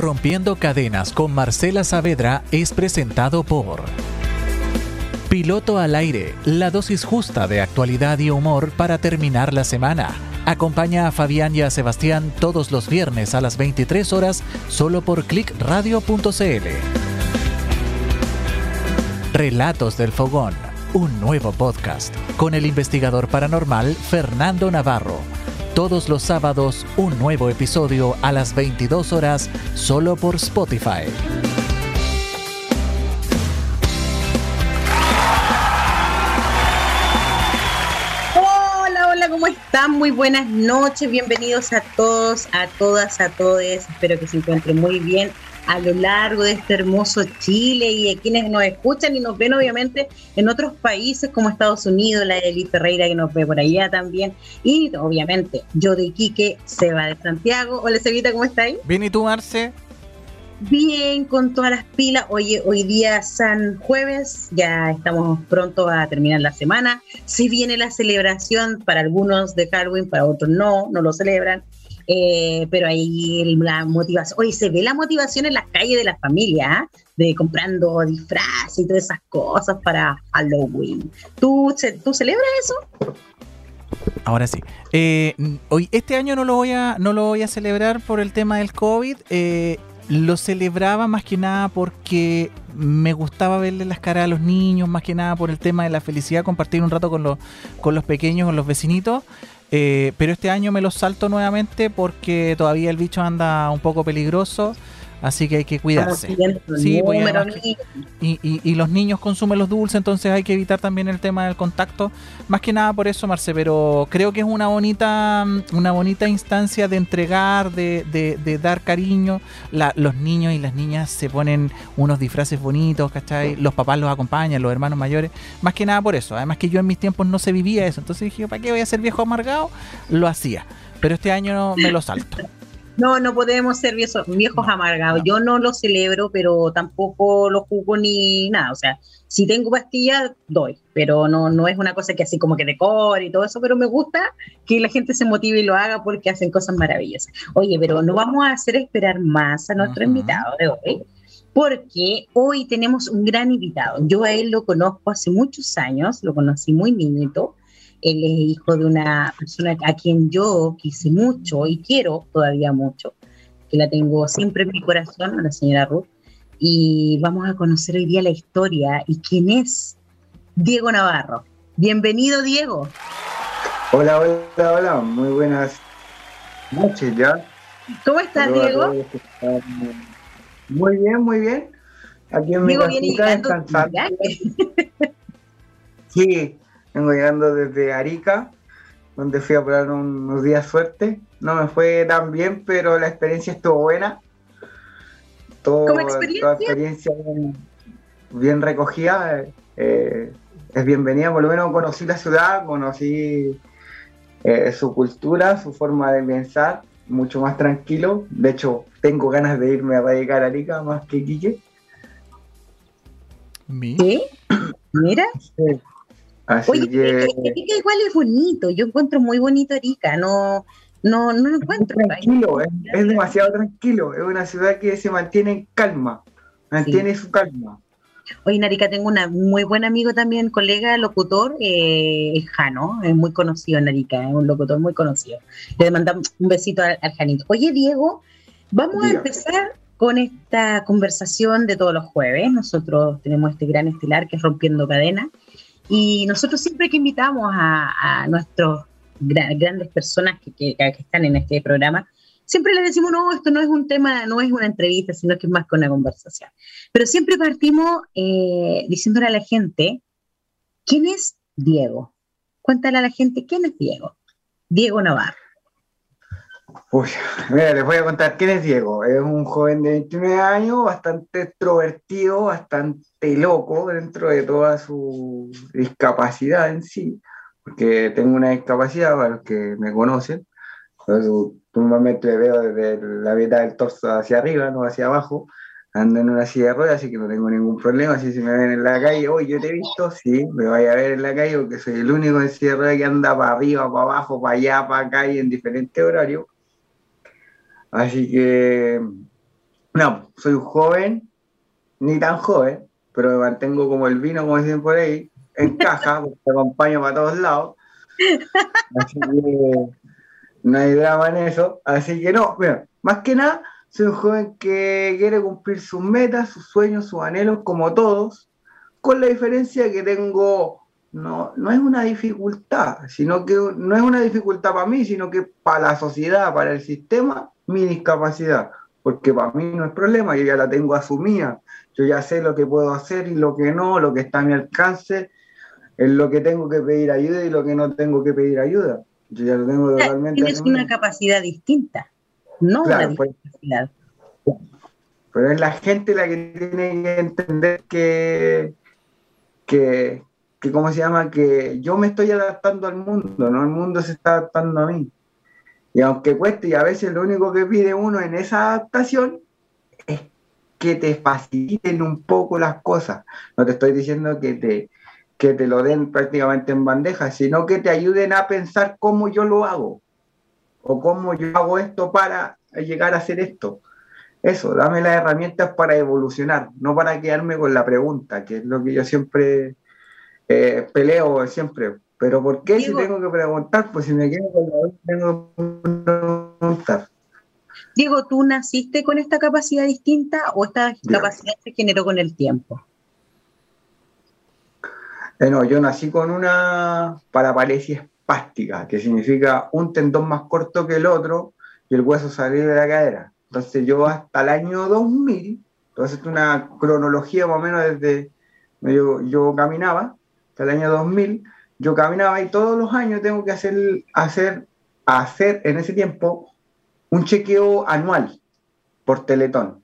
Rompiendo Cadenas con Marcela Saavedra es presentado por Piloto al aire, la dosis justa de actualidad y humor para terminar la semana. Acompaña a Fabián y a Sebastián todos los viernes a las 23 horas solo por clickradio.cl. Relatos del Fogón, un nuevo podcast con el investigador paranormal Fernando Navarro todos los sábados un nuevo episodio a las 22 horas solo por Spotify. Hola, hola, ¿cómo están? Muy buenas noches, bienvenidos a todos, a todas, a todos. Espero que se encuentren muy bien a lo largo de este hermoso Chile y a quienes nos escuchan y nos ven obviamente en otros países como Estados Unidos, la Eli Ferreira que nos ve por allá también y obviamente yo de Iquique, Seba de Santiago. Hola Sebita, ¿cómo estáis? Bien, ¿y tú Marce? Bien, con todas las pilas. Oye, hoy día San Jueves, ya estamos pronto a terminar la semana. Si viene la celebración para algunos de Halloween, para otros no, no lo celebran. Eh, pero ahí la motivación, oye, se ve la motivación en las calles de la familia, ¿ah? de comprando disfraces y todas esas cosas para Halloween. ¿Tú, ¿tú celebras eso? Ahora sí. Eh, hoy, este año no lo voy a, no lo voy a celebrar por el tema del COVID. Eh, lo celebraba más que nada porque me gustaba verle las caras a los niños, más que nada por el tema de la felicidad, compartir un rato con los, con los pequeños, con los vecinitos. Eh, pero este año me lo salto nuevamente porque todavía el bicho anda un poco peligroso. Así que hay que cuidarse. Sí, pues, y, y, los niños consumen los dulces, entonces hay que evitar también el tema del contacto. Más que nada por eso, Marce, pero creo que es una bonita, una bonita instancia de entregar, de, de, dar cariño. los niños y las niñas se ponen unos disfraces bonitos, ¿cachai? Los papás los acompañan, los hermanos mayores. Más que nada por eso. Además que yo en mis tiempos no se vivía eso. Entonces dije, ¿para qué voy a ser viejo amargado? Lo hacía. Pero este año me lo salto. No, no podemos ser viejos, viejos amargados. Yo no lo celebro, pero tampoco lo jugo ni nada. O sea, si tengo pastillas, doy, pero no, no es una cosa que así como que decore y todo eso, pero me gusta que la gente se motive y lo haga porque hacen cosas maravillosas. Oye, pero no vamos a hacer esperar más a nuestro invitado de hoy, porque hoy tenemos un gran invitado. Yo a él lo conozco hace muchos años, lo conocí muy niñito él es hijo de una persona a quien yo quise mucho y quiero todavía mucho, que la tengo siempre en mi corazón, la señora Ruth. Y vamos a conocer hoy día la historia y quién es Diego Navarro. Bienvenido, Diego. Hola, hola, hola. Muy buenas noches ya. ¿Cómo estás, Diego? Muy bien, muy bien. Aquí en Diego mi casita Sí, Vengo llegando desde Arica, donde fui a probar unos días suerte. No me fue tan bien, pero la experiencia estuvo buena. Todo, experiencia? experiencia bien, recogida. Eh, es bienvenida, por lo menos conocí la ciudad, conocí eh, su cultura, su forma de pensar, mucho más tranquilo. De hecho, tengo ganas de irme a radicar a Arica más que Quique. ¿Sí? Mira. Oye, Arica igual es bonito, yo encuentro muy bonito Arica, no, no, no lo encuentro. tranquilo, es, demasiado tranquilo, es una ciudad que se mantiene en calma, mantiene su calma. Oye, en Arica tengo un muy buen amigo también, colega, locutor, eh, Jano, es muy conocido en Arica, es un locutor muy conocido. Le mandamos un besito al, Janito. Oye, Diego, vamos a empezar con esta conversación de todos los jueves. Nosotros tenemos este gran estelar que es Rompiendo Cadenas y nosotros siempre que invitamos a, a nuestros grandes personas que, están en este programa, siempre les decimos, no, esto no es un tema, no es una entrevista, sino que es más que una conversación. Pero siempre partimos eh, diciéndole a la gente, ¿quién es Diego? Cuéntale a la gente, ¿quién es Diego? Diego Navarro. Uy, mira, les voy a contar quién es Diego. Es un joven de 29 años, bastante extrovertido, bastante loco dentro de toda su discapacidad en sí, porque tengo una discapacidad para los que me conocen. Normalmente veo desde la mitad del torso hacia arriba, no hacia abajo. Ando en una silla de ruedas, así que no tengo ningún problema. Así si me ven en la calle, hoy yo te he visto, sí, me vaya a ver en la calle porque soy el único en silla de ruedas que anda para arriba, para abajo, para allá, para acá y en diferentes horarios Así que No, soy un joven, ni tan joven, pero me mantengo como el vino, como dicen por ahí, en caja, porque te acompaño para todos lados. Así que no hay drama en eso. Así que no, mira, más que nada, soy un joven que quiere cumplir sus metas, sus sueños, sus anhelos, como todos, con la diferencia que tengo, no, no es una dificultad, sino que no es una dificultad para mí, sino que para la sociedad, para el sistema, mi discapacidad. Porque para mí no es problema, yo ya la tengo asumida, yo ya sé lo que puedo hacer y lo que no, lo que está a mi alcance, en lo que tengo que pedir ayuda y lo que no tengo que pedir ayuda. Yo ya lo tengo totalmente. Tienes una capacidad distinta, no una pues. discapacidad. Pero es la gente la que tiene que entender que, que, que, ¿cómo se llama? Que yo me estoy adaptando al mundo, no el mundo se está adaptando a mí. Y aunque cueste, y a veces lo único que pide uno en esa adaptación es que te faciliten un poco las cosas. No te estoy diciendo que te, que te lo den prácticamente en bandeja, sino que te ayuden a pensar cómo yo lo hago o cómo yo hago esto para llegar a hacer esto. Eso, dame las herramientas para evolucionar, no para quedarme con la pregunta, que es lo que yo siempre eh, peleo siempre. Pero ¿por qué si tengo que preguntar? Pues si me quedo con la tengo que preguntar. Diego, ¿tú naciste con esta capacidad distinta o esta capacidad se generó con el tiempo? Bueno, yo nací con una paraparesia espástica, que significa un tendón más corto que el otro y el hueso salir de la cadera. Entonces yo hasta el año 2000, entonces una cronología más o menos desde yo, yo caminaba, hasta el año 2000, yo caminaba y todos los años tengo que hacer, hacer, hacer en ese tiempo un chequeo anual por Teletón.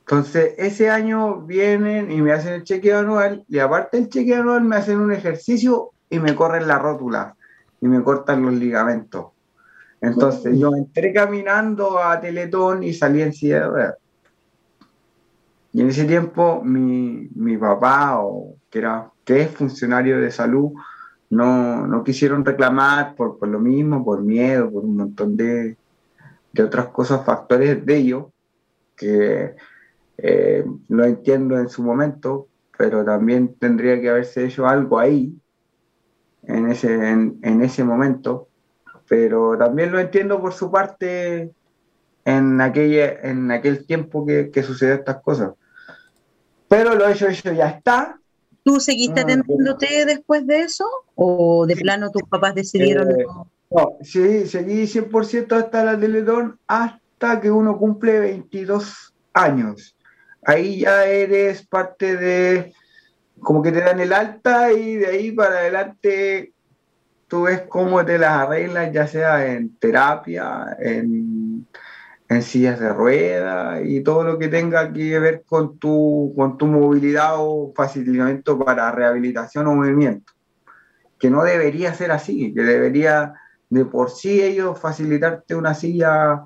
Entonces, ese año vienen y me hacen el chequeo anual y aparte del chequeo anual me hacen un ejercicio y me corren la rótula y me cortan los ligamentos. Entonces, yo entré caminando a Teletón y salí en silla de Y en ese tiempo mi, papá, o, que, era, que es funcionario de salud, no, quisieron reclamar por, lo mismo, por miedo, por un montón de, de otras cosas, factores de ello, que eh, lo entiendo en su momento, pero también tendría que haberse hecho algo ahí, en ese, en, ese momento, pero también lo entiendo por su parte en, aquella, en aquel tiempo que, que sucedió estas cosas. Pero lo hecho, hecho ya está. ¿Tú seguiste ah, atendiéndote después de eso? ¿O de plano tus papás decidieron? Eh, no, sí, seguí 100% hasta la Teletón hasta que uno cumple 22 años ahí ya eres parte de, como que te dan el alta y de ahí para adelante tú ves cómo te las arreglas, ya sea en terapia, en, sillas de ruedas y todo lo que tenga que ver con tu, con tu movilidad o facilitamiento para rehabilitación o movimiento. Que no debería ser así, que debería de por sí ellos facilitarte una silla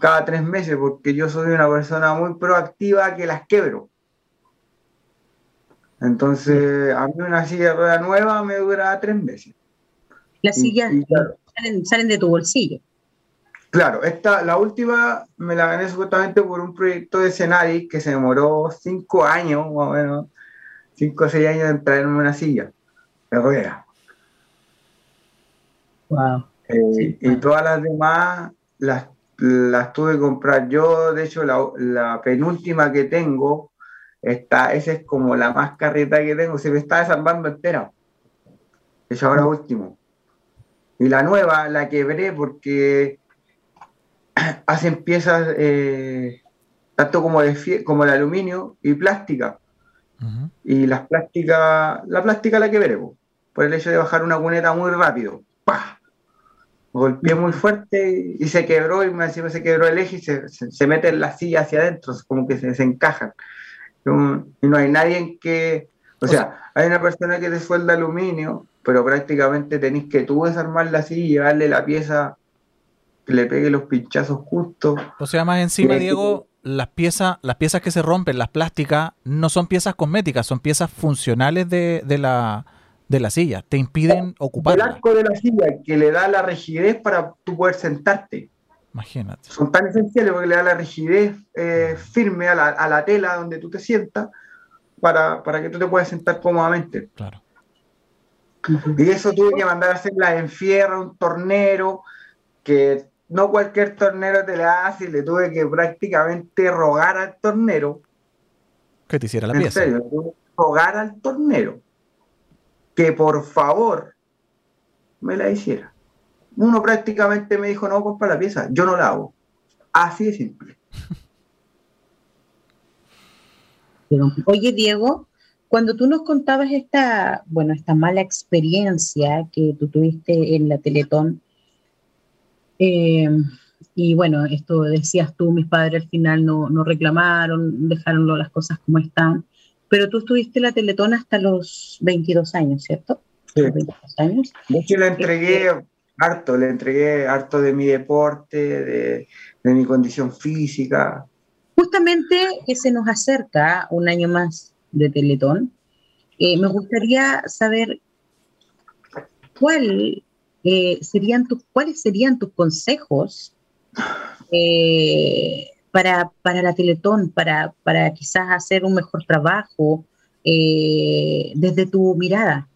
cada tres meses, porque yo soy una persona muy proactiva que las quebro. Entonces, a mí una silla de rueda nueva me dura tres meses. Las sillas salen, de tu bolsillo. Claro, esta, la última me la gané supuestamente por un proyecto de Senadi que se demoró cinco años, más o menos, cinco o seis años en traerme una silla de rueda. Wow. Eh, y todas las demás las las tuve que comprar yo, de hecho la, penúltima que tengo, está, esa es como la más carreta que tengo, se me está desarmando entera. Es ahora último. Y la nueva la quebré porque hacen piezas eh, tanto como, de, como el aluminio y plástica. Y las plásticas, la plástica la quebré, por el hecho de bajar una cuneta muy rápido. ¡Pah! golpeé muy fuerte y se quebró y me encima se quebró el eje y se, se, mete en la silla hacia adentro, como que se desencajan. Y no hay nadie que, o sea, hay una persona que te suelda aluminio, pero prácticamente tenéis que tú desarmar la silla y llevarle la pieza que le pegue los pinchazos justos. O sea, más encima, Diego, las piezas, las piezas que se rompen, las plásticas, no son piezas cosméticas, son piezas funcionales de, de la de la silla, te impiden ocupar. El arco de la silla que le da la rigidez para tú poder sentarte. Imagínate. Son tan esenciales porque le da la rigidez eh, firme a la, a la, tela donde tú te sientas para, para, que tú te puedas sentar cómodamente. Claro. Y eso tuve que mandar a hacer la enfierra, un tornero, que no cualquier tornero te la hace, y le tuve que prácticamente rogar al tornero. Que te hiciera la en pieza. Serio, tuve que rogar al tornero que por favor me la hiciera. Uno prácticamente me dijo, no, compra la pieza, yo no la hago. Así de simple. Oye, Diego, cuando tú nos contabas esta, bueno, esta mala experiencia que tú tuviste en la Teletón, eh, y bueno, esto decías tú, mis padres al final no, no reclamaron, dejaron las cosas como están, pero tú estuviste la Teletón hasta los 22 años, ¿cierto? Sí. 22 años. De hecho, le entregué harto, le entregué harto de mi deporte, de, de mi condición física. Justamente que se nos acerca un año más de Teletón, eh, me gustaría saber cuál, eh, serían tus, cuáles serían tus consejos eh, para, para, la Teletón, para, para, quizás hacer un mejor trabajo eh, desde tu mirada.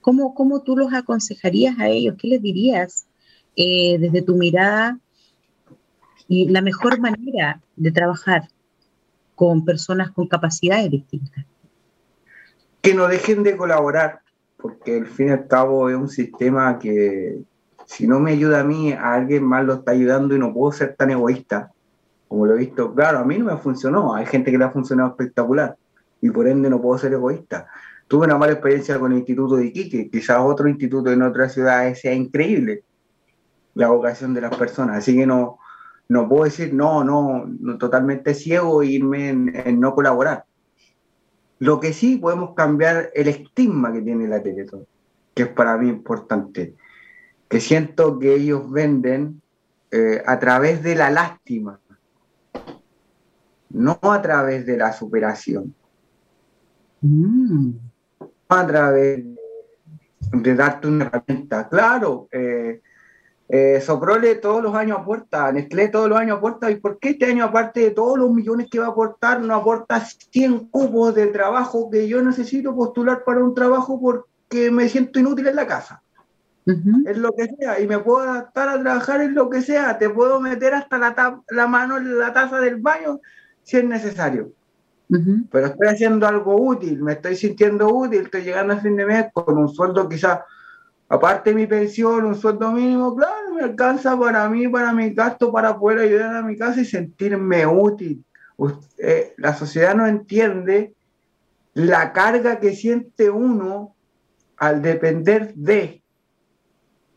¿Cómo, ¿Cómo, tú los aconsejarías a ellos? ¿Qué les dirías desde tu mirada y la mejor manera de trabajar con personas con capacidades distintas? Que no dejen de colaborar, porque al fin y al cabo es un sistema que si no me ayuda a mí, a alguien más lo está ayudando y no puedo ser tan egoísta como lo he visto. Claro, a mí no me funcionó, hay gente que le ha funcionado espectacular y por ende no puedo ser egoísta. Tuve una mala experiencia con el Instituto de Iquique, quizás otro instituto en otras ciudades sea increíble la vocación de las personas, así que no, no puedo decir no, no, no totalmente ciego e irme en, en no colaborar. Lo que sí podemos cambiar el estigma que tiene la Teletón, que es para mí importante, que siento que ellos venden eh, a través de la lástima, no a través de la superación, Mm. no a través de darte una herramienta. Claro, eh, eh, Soprole todos los años aporta, Nestlé todos los años aporta, ¿y por qué este año, aparte de todos los millones que va a aportar, no aporta 100 cupos de trabajo que yo necesito postular para un trabajo porque me siento inútil en la casa? Uh -huh. Es lo que sea, y me puedo adaptar a trabajar en lo que sea, te puedo meter hasta la, la mano en la taza del baño si es necesario. Uh -huh. Pero estoy haciendo algo útil, me estoy sintiendo útil, estoy llegando a fin de mes con un sueldo quizás aparte de mi pensión, un sueldo mínimo, claro, me alcanza para mí, para mi gasto, para poder ayudar a mi casa y sentirme útil. Usted, la sociedad no entiende la carga que siente uno al depender de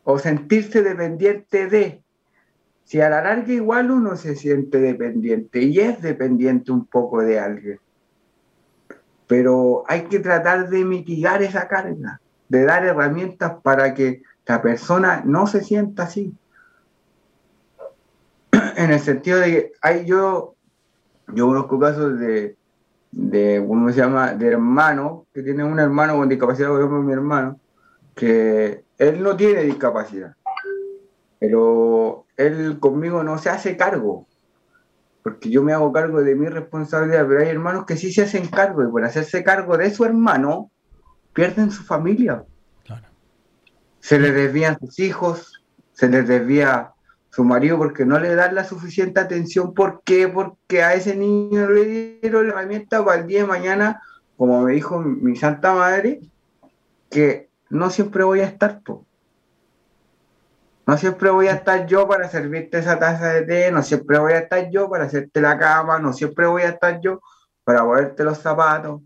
o sentirse dependiente de. Si a la larga igual uno se siente dependiente y es dependiente un poco de alguien. Pero hay que tratar de mitigar esa carga de dar herramientas para que la persona no se sienta así. En el sentido de que hay yo, yo conozco casos de, de, ¿cómo se llama?, de hermanos, que tienen un hermano con discapacidad, por ejemplo, mi hermano, que él no tiene discapacidad, pero él conmigo no se hace cargo, porque yo me hago cargo de mi responsabilidad, pero hay hermanos que sí se hacen cargo, y por hacerse cargo de su hermano, pierden su familia. Claro. Se les desvían sus hijos, se les desvía su marido porque no le dan la suficiente atención. ¿Por qué? Porque a ese niño le dieron la herramienta para el día de mañana, como me dijo mi santa madre, que no siempre voy a estar. No siempre voy a estar yo para servirte esa taza de té, no siempre voy a estar yo para hacerte la cama, no siempre voy a estar yo para ponerte los zapatos.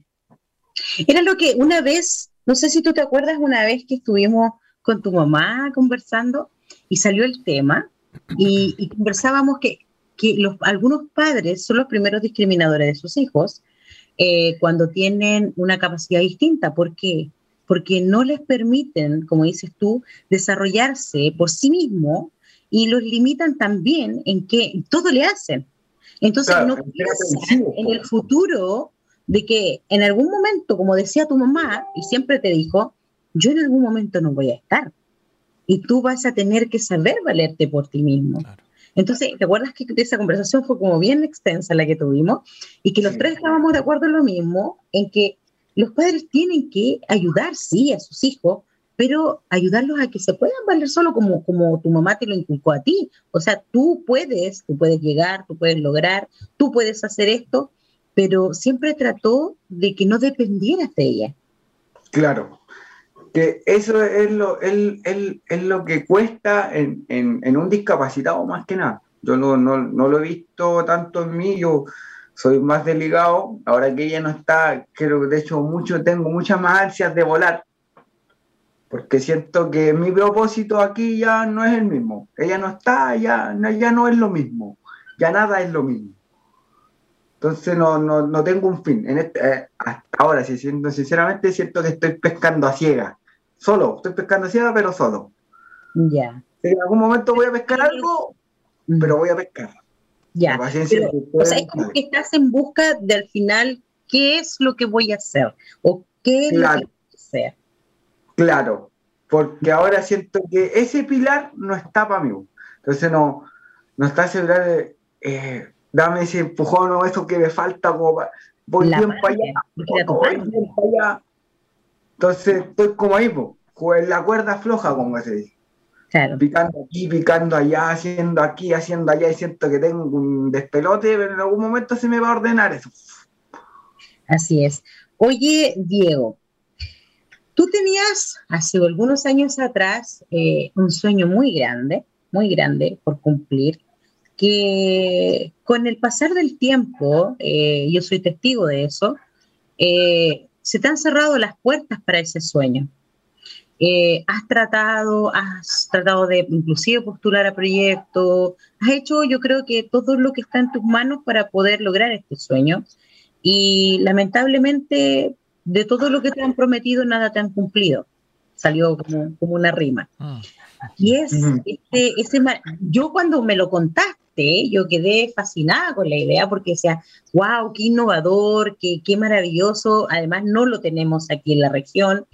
Era lo que una vez, no sé si tú te acuerdas, una vez que estuvimos con tu mamá conversando y salió el tema y, y conversábamos que, que los, algunos padres son los primeros discriminadores de sus hijos eh, cuando tienen una capacidad distinta. ¿Por qué? Porque no les permiten, como dices tú, desarrollarse por sí mismo y los limitan también en que todo le hacen. Entonces claro, no piensan en el futuro de que en algún momento, como decía tu mamá, y siempre te dijo, yo en algún momento no voy a estar. Y tú vas a tener que saber valerte por ti mismo. Claro. Entonces, ¿te acuerdas que esa conversación fue como bien extensa la que tuvimos? Y que los tres estábamos de acuerdo en lo mismo, en que los padres tienen que ayudar, sí, a sus hijos, pero ayudarlos a que se puedan valer solo como, como tu mamá te lo inculcó a ti. O sea, tú puedes, tú puedes llegar, tú puedes lograr, tú puedes hacer esto, pero siempre trató de que no dependieras de ella. Claro, que eso es lo, es, lo que cuesta en, en, un discapacitado más que nada. Yo no, no, no, lo he visto tanto en mí, yo soy más delicado, ahora que ella no está, creo que de hecho mucho, tengo muchas más ansias de volar, porque siento que mi propósito aquí ya no es el mismo, ella no está, ya, ya no es lo mismo, ya nada es lo mismo. Entonces no, no, no tengo un fin. En este, eh, hasta ahora, si siento, sinceramente, siento que estoy pescando a ciega. Solo, estoy pescando a ciega, pero solo. Ya. En algún momento voy a pescar algo, pero voy a pescar. Ya. o sea, es como que estás en busca del final, ¿qué es lo que voy a hacer? ¿O qué es claro. lo que voy a hacer? Claro, porque ahora siento que ese pilar no está para mí. Entonces no, no está asegurado de... Eh, dame ese empujón o eso que me falta, como voy bien para allá, Entonces estoy como ahí, pues, la cuerda floja, como se dice. Picando aquí, picando allá, haciendo aquí, haciendo allá, y siento que tengo un despelote, pero en algún momento se me va a ordenar eso. Así es. Oye, Diego, tú tenías hace algunos años atrás eh, un sueño muy grande, muy grande por cumplir, que con el pasar del tiempo, eh, yo soy testigo de eso, eh, se te han cerrado las puertas para ese sueño. Eh, has tratado, has tratado de inclusive postular a proyectos, has hecho yo creo que todo lo que está en tus manos para poder lograr este sueño y lamentablemente de todo lo que te han prometido nada te han cumplido. Salió como, una rima. Ah. Y es, este, ese, yo cuando me lo contaste, yo quedé fascinada con la idea porque decía, wow, qué innovador, qué, qué maravilloso. Además, no lo tenemos aquí en la región,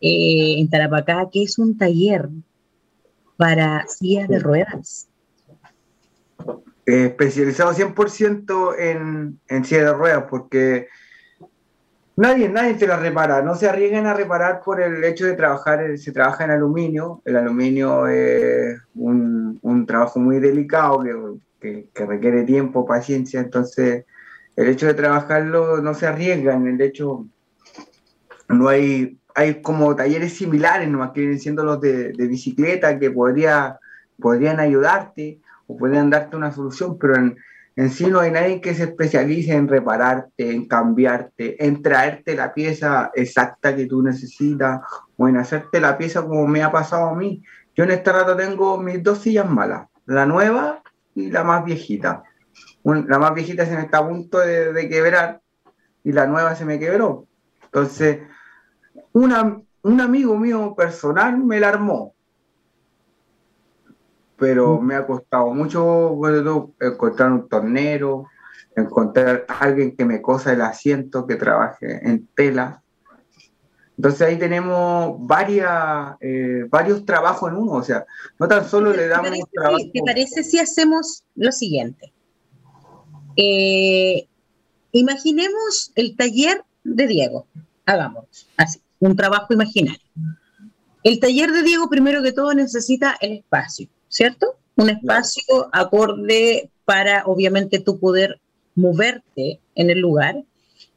eh, en Tarapacá, que es un taller para sillas de ruedas. especializado 100% en, en sillas de ruedas, porque Nadie, nadie te la repara, no se arriesgan a reparar por el hecho de trabajar, se trabaja en aluminio, el aluminio es un, un trabajo muy delicado que, que, requiere tiempo, paciencia, entonces el hecho de trabajarlo no se arriesgan, el hecho no hay, hay como talleres similares, nomás que vienen siendo los de, de bicicleta que podría, podrían ayudarte o podrían darte una solución, pero en, en sí no hay nadie que se especialice en repararte, en cambiarte, en traerte la pieza exacta que tú necesitas o en hacerte la pieza como me ha pasado a mí. Yo en este rato tengo mis dos sillas malas, la nueva y la más viejita. la más viejita se me está a punto de, quebrar y la nueva se me quebró. Entonces, un amigo mío personal me la armó pero mm. me ha costado mucho encontrar un tornero, encontrar alguien que me cosa el asiento, que trabaje en tela. Entonces ahí tenemos varias, eh, varios trabajos en uno, o sea, no tan solo le damos ¿Te trabajo. ¿Te parece si hacemos lo siguiente? Eh, imaginemos el taller de Diego, hagamos así, un trabajo imaginario. El taller de Diego, primero que todo, necesita el espacio. ¿cierto? Un espacio acorde para, obviamente, tú poder moverte en el lugar,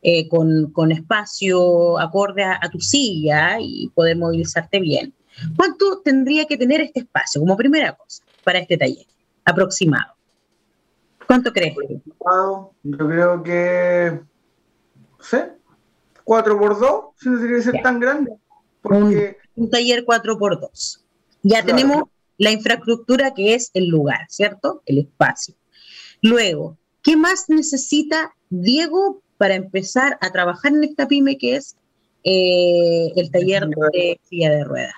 eh, con, espacio acorde a, tu silla y poder movilizarte bien. ¿Cuánto tendría que tener este espacio como primera cosa para este taller aproximado? ¿Cuánto crees? Yo creo que, no sé, 4 por 2, si no tiene que ser tan grande. Un, taller 4 por 2. Ya tenemos la infraestructura que es el lugar, ¿cierto? El espacio. Luego, ¿qué más necesita Diego para empezar a trabajar en esta pyme que es eh, el taller de silla de ruedas?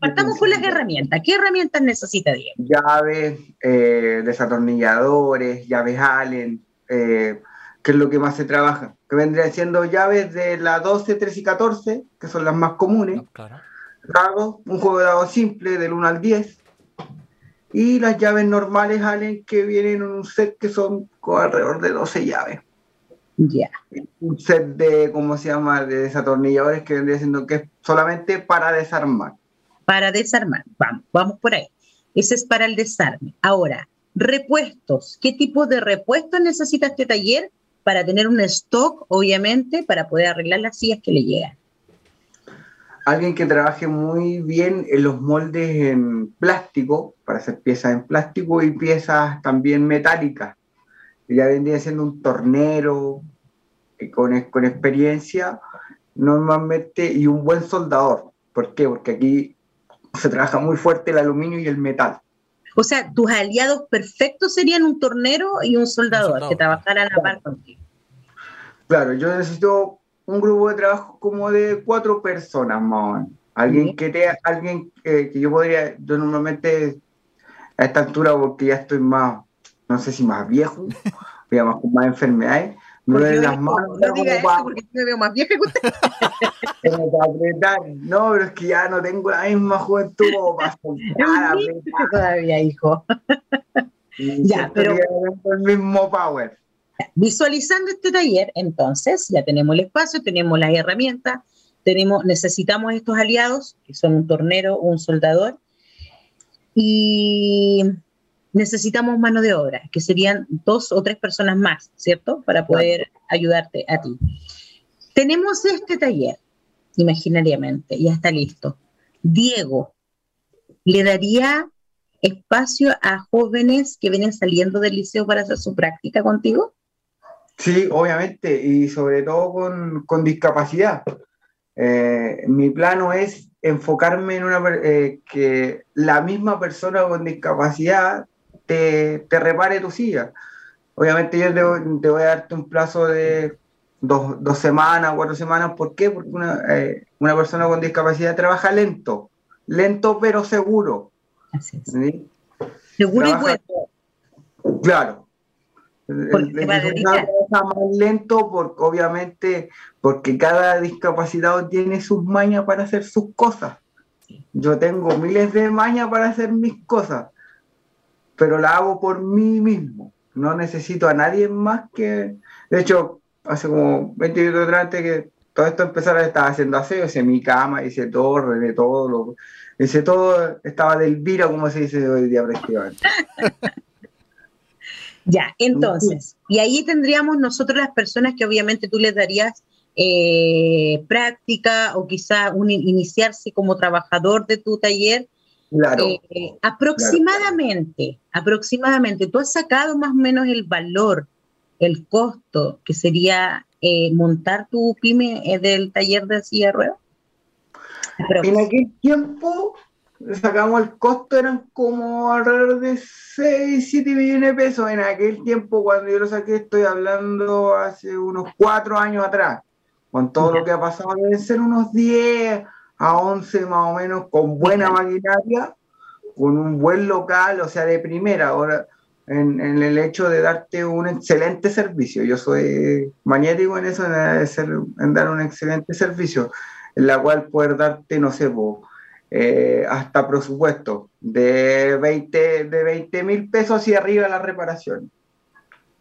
partamos con las herramientas. ¿Qué herramientas necesita Diego? Llaves, eh, desatornilladores, llaves Allen, eh, que es lo que más se trabaja. Que vendrían siendo llaves de la 12, 13 y 14, que son las más comunes. Claro un juego de dados simple del 1 al 10. y las llaves normales Allen que vienen en un set que son alrededor de 12 llaves. Ya. Un set de, ¿cómo se llama?, de desatornilladores que vendría siendo que es solamente para desarmar. Para desarmar, vamos, vamos por ahí. Ese es para el desarme. Ahora, repuestos. ¿Qué tipo de repuestos necesita este taller para tener un stock, obviamente, para poder arreglar las sillas que le llegan? Alguien que trabaje muy bien en los moldes en plástico, para hacer piezas en plástico y piezas también metálicas. Ya vendría siendo un tornero con, con experiencia, normalmente, y un buen soldador. ¿Por qué? Porque aquí se trabaja muy fuerte el aluminio y el metal. O sea, tus aliados perfectos serían un tornero y un soldador, que trabajaran a la par contigo. Claro, yo necesito un grupo de trabajo como de cuatro personas más Alguien que te, alguien que yo podría, yo normalmente a esta altura, porque ya estoy más, no sé si más viejo, digamos, con más enfermedades, me duelen las manos. No diga eso porque me veo más vieja que usted. no, pero es que ya no tengo la misma juventud para soltar, todavía, hijo. ya, pero el mismo power. Visualizando este taller, entonces, ya tenemos el espacio, tenemos las herramientas, tenemos, necesitamos estos aliados, que son un tornero, un soldador, y necesitamos mano de obra, que serían dos o tres personas más, ¿cierto? Para poder ayudarte a ti. Tenemos este taller, imaginariamente, ya está listo. Diego, ¿le daría espacio a jóvenes que vienen saliendo del liceo para hacer su práctica contigo? Sí, obviamente, y sobre todo con, discapacidad. Eh, mi plano es enfocarme en una eh, que la misma persona con discapacidad te, te repare tu silla. Obviamente yo te, voy a darte un plazo de dos, dos, semanas, cuatro semanas. ¿Por qué? Porque una, eh, una, persona con discapacidad trabaja lento, lento pero seguro. Así es. Seguro y bueno. Claro. Porque más lento porque obviamente porque cada discapacitado tiene sus mañas para hacer sus cosas. Yo tengo miles de mañas para hacer mis cosas pero la hago por mí mismo. No necesito a nadie más que... De hecho, hace como 20 minutos antes que todo esto empezara, estaba haciendo aseo, hice mi cama, hice todo, de todo, hice todo, estaba del vira, como se dice hoy día prácticamente. ya, entonces, y ahí tendríamos nosotros las personas que obviamente tú les darías eh, práctica o quizá un, iniciarse como trabajador de tu taller Claro. Eh, aproximadamente, aproximadamente, tú has sacado más o menos el valor, el costo que sería eh, montar tu pyme eh, del taller de silla de ruedas. En aquel tiempo sacamos el costo, eran como alrededor de 6, 7 millones de pesos. En aquel tiempo, cuando yo lo saqué, estoy hablando hace unos 4 años atrás. Con todo lo que ha pasado, deben ser unos 10 a 11 más o menos con buena maquinaria, con un buen local, o sea, de primera. Ahora, en, el hecho de darte un excelente servicio. Yo soy magnético en eso, en, dar un excelente servicio, en la cual poder darte, no sé, eh, hasta presupuesto de 20 de 20 mil pesos y arriba la reparación.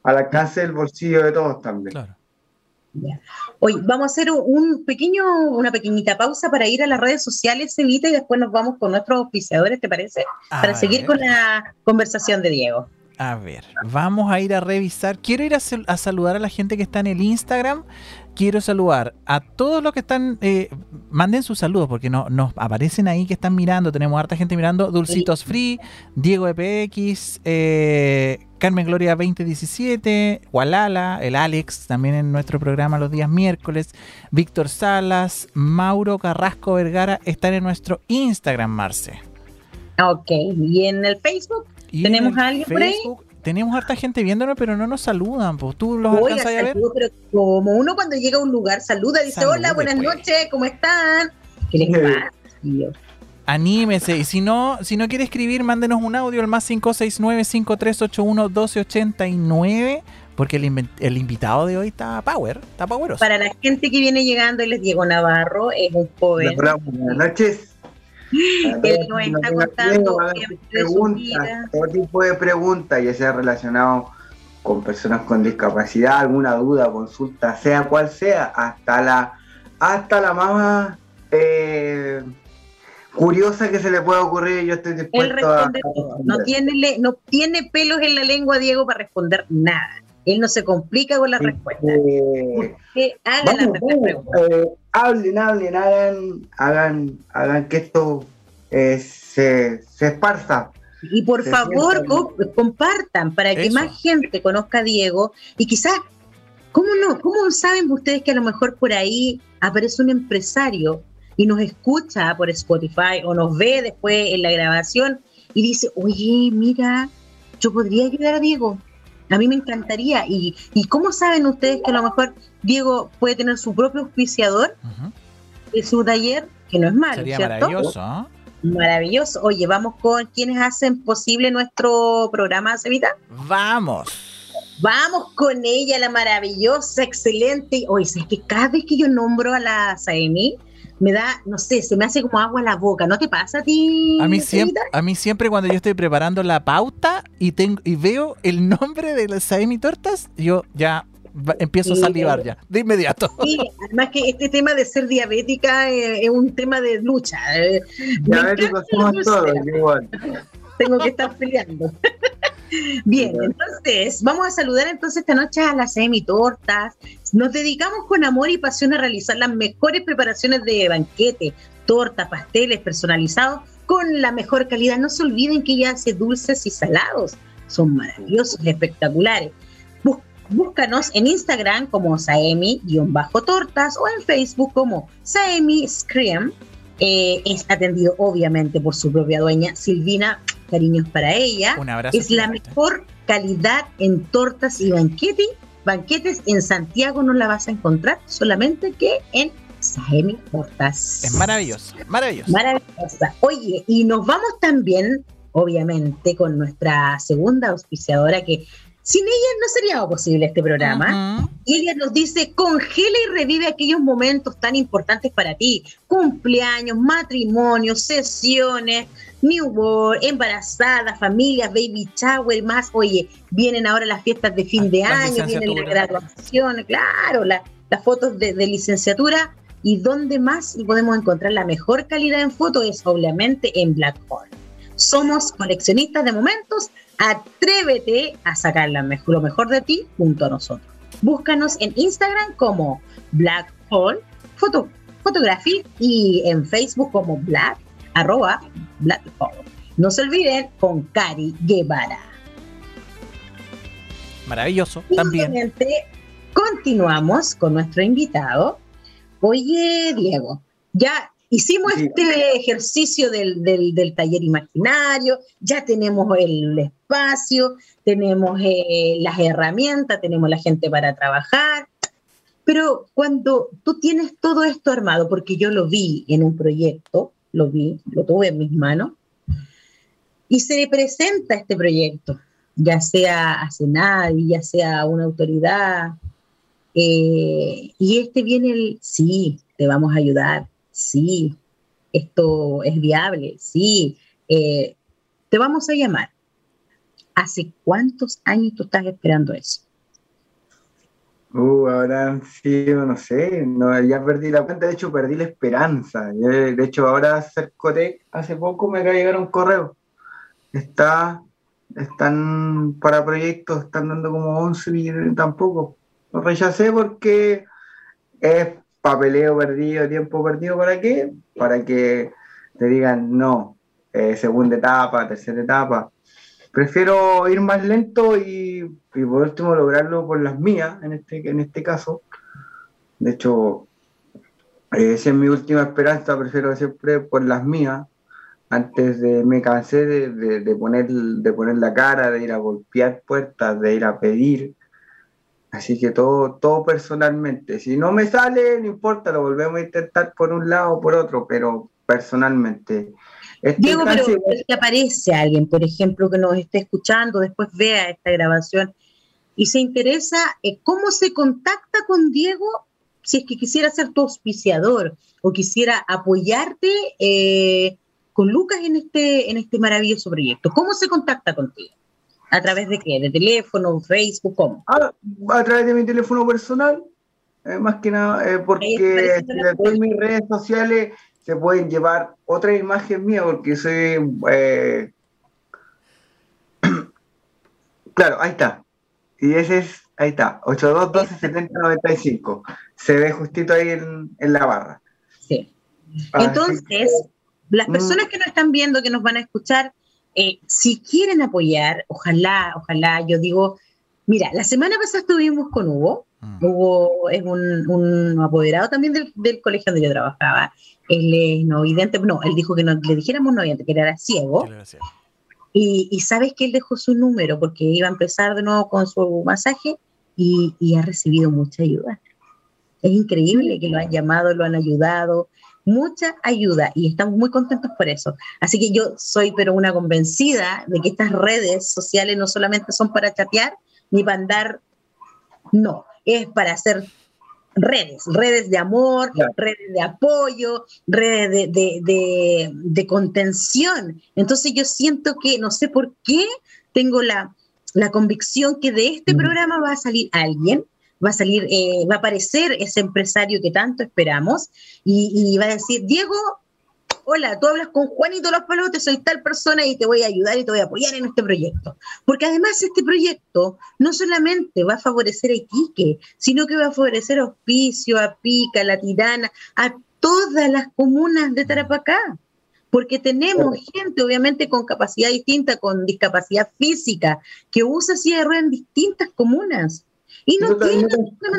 Al alcance del bolsillo de todos también. Claro. Hoy vamos a hacer un pequeño, una pequeñita pausa para ir a las redes sociales, Evita, y después nos vamos con nuestros auspiciadores, ¿te parece? para seguir con la conversación de Diego. A ver, vamos a ir a revisar. Quiero ir a, a, saludar a la gente que está en el Instagram quiero saludar a todos los que están, eh, manden sus saludos porque no, nos aparecen ahí que están mirando, tenemos harta gente mirando, Dulcitos Free, Diego EPX, eh, Carmen Gloria 2017, Walala, el Alex, también en nuestro programa los días miércoles, Víctor Salas, Mauro Carrasco Vergara, están en nuestro Instagram, Marce. Ok, ¿y en el Facebook? ¿Tenemos a alguien por ahí? tenemos harta gente viéndonos, pero no nos saludan. Pues tú los alcanzas a ver. Pero como uno cuando llega a un lugar saluda, dice: Hola, buenas pues. noches, ¿cómo están? ¿Qué les pasa, Anímese. Y si no, si no quiere escribir, mándenos un audio al más 569-5381-1289. Porque el, el, invitado de hoy está power, está poweroso. Para la gente que viene llegando, él es Diego Navarro, es un joven. Buenas noches. Él nos está contando preguntas, todo tipo de preguntas, ya sea relacionado con personas con discapacidad, alguna duda, consulta, sea cual sea, hasta la, hasta la más eh, curiosa que se le pueda ocurrir, yo estoy dispuesto a, No tiene, no tiene pelos en la lengua, Diego, para responder nada. Él no se complica con la respuesta. eh, hablen, hablen, hagan, hagan, hagan que esto eh, se, se esparza. Y por favor, compartan para que más gente conozca a Diego y quizás, ¿cómo no? ¿Cómo saben ustedes que a lo mejor por ahí aparece un empresario y nos escucha por Spotify o nos ve después en la grabación y dice, oye, mira, yo podría ayudar a Diego. A mí me encantaría. ¿Y, y cómo saben ustedes que a lo mejor Diego puede tener su propio auspiciador de su taller? Que no es malo. Sería maravilloso. ¿ah? Maravilloso. Oye, vamos con quienes hacen posible nuestro programa, Sevita. Vamos. Vamos con ella, la maravillosa, excelente. Oye, es que cada vez que yo nombro a la Saemi, me da, no sé, se me hace como agua en la boca. ¿No te pasa a ti? A mí siempre, a mí siempre cuando yo estoy preparando la pauta y tengo y veo el nombre de las Saemi Tortas, yo ya empiezo a salivar ya, de inmediato. Sí, además que este tema de ser diabética eh, es un tema de lucha. Eh. Diabéticos somos todos, igual. Tengo que estar peleando. Bien, entonces vamos a saludar entonces esta noche a las semi tortas. Nos dedicamos con amor y pasión a realizar las mejores preparaciones de banquete, tortas, pasteles personalizados con la mejor calidad. No se olviden que ella hace dulces y salados. Son maravillosos, espectaculares. Búscanos en Instagram como Saemi-tortas o en Facebook como Saemi Scream. Eh, es atendido obviamente por su propia dueña, Silvina cariños para ella. Un abrazo. Es la mejor calidad en tortas y banquetes. Banquetes en Santiago no la vas a encontrar, solamente que en Saemi Tortas. Es maravilloso, maravilloso. Maravillosa. Oye, y nos vamos también, obviamente, con nuestra segunda auspiciadora que sin ella no sería posible este programa. Y ella nos dice, congela y revive aquellos momentos tan importantes para ti. Cumpleaños, matrimonios, sesiones, newborn, embarazada, familias, baby shower, más. Oye, vienen ahora las fiestas de fin de año, vienen las graduaciones, claro, las fotos de, licenciatura. ¿Y dónde más podemos encontrar la mejor calidad en fotos? Es obviamente en Black Hole. Somos coleccionistas de momentos Atrévete a sacar lo mejor de ti junto a nosotros. Búscanos en Instagram como Black Hole Photo, Photography y en Facebook como Black, arroba Black. No se olviden con Cari Guevara. Maravilloso, también. Continuamos con nuestro invitado. Oye, Diego, ya Hicimos este ejercicio del, taller imaginario, ya tenemos el espacio, tenemos eh, las herramientas, tenemos la gente para trabajar, pero cuando tú tienes todo esto armado, porque yo lo vi en un proyecto, lo vi, lo tuve en mis manos, y se le presenta este proyecto, ya sea a Senadi, ya sea a una autoridad, eh, y este viene el, sí, te vamos a ayudar, sí, esto es viable, sí, eh, te vamos a llamar. ¿Hace cuántos años tú estás esperando eso? Uh, habrán sido, no sé, no, ya perdí la cuenta, de hecho perdí la esperanza. de hecho, ahora Cercotec, hace poco me llegaron un correo. Está, están para proyectos, están dando como 11 millones, tampoco. Lo rechacé porque es papeleo perdido, tiempo perdido, ¿para qué? Para que te digan no, eh, segunda etapa, tercera etapa. Prefiero ir más lento y, por último lograrlo por las mías, en este, en este caso. De hecho, eh, esa es mi última esperanza, prefiero siempre por las mías. Antes de, me cansé de, de, poner, de poner la cara, de ir a golpear puertas, de ir a pedir, Así que todo, todo personalmente. Si no me sale, no importa, lo volvemos a intentar por un lado o por otro, pero personalmente. Diego, pero si aparece alguien, por ejemplo, que nos esté escuchando, después vea esta grabación y se interesa, eh, ¿cómo se contacta con Diego si es que quisiera ser tu auspiciador o quisiera apoyarte? Eh, con Lucas en este, en este maravilloso proyecto. ¿Cómo se contacta contigo? ¿A través de qué? ¿De teléfono, Facebook? ¿Cómo? Ah, a través de mi teléfono personal, eh, más que nada, eh, porque todas mis redes sociales se pueden llevar otra imagen mía, porque soy... Eh, claro, ahí está. Y ese es, ahí está, 8212-7095. Se ve justito ahí en, en la barra. Sí. Entonces, las mm. personas que nos están viendo, que nos van a escuchar, eh, si quieren apoyar, ojalá, ojalá, yo digo, mira, la semana pasada estuvimos con Hugo, mm. Hugo es un, apoderado también del, colegio donde yo trabajaba, él es no vidente, no, él dijo que no le dijéramos no vidente, que era ciego. Y, sabes que él dejó su número porque iba a empezar de nuevo con su masaje y, y ha recibido mucha ayuda. Es increíble que lo han llamado, lo han ayudado, mucha ayuda y estamos muy contentos por eso. Así que yo soy pero una convencida de que estas redes sociales no solamente son para chatear ni para andar, no, es para hacer redes, redes de amor, redes de apoyo, redes de, contención. Entonces yo siento que, no sé por qué, tengo la, convicción que de este mm. programa va a salir alguien va a salir, eh, va a aparecer ese empresario que tanto esperamos y, va a decir, Diego, hola, tú hablas con Juanito Los Palotes, soy tal persona y te voy a ayudar y te voy a apoyar en este proyecto. Porque además este proyecto no solamente va a favorecer a Iquique, sino que va a favorecer a Hospicio, a Pica, a La Tirana, a todas las comunas de Tarapacá. Porque tenemos gente, obviamente, con capacidad distinta, con discapacidad física, que usa silla de ruedas en distintas comunas. Y no, tiene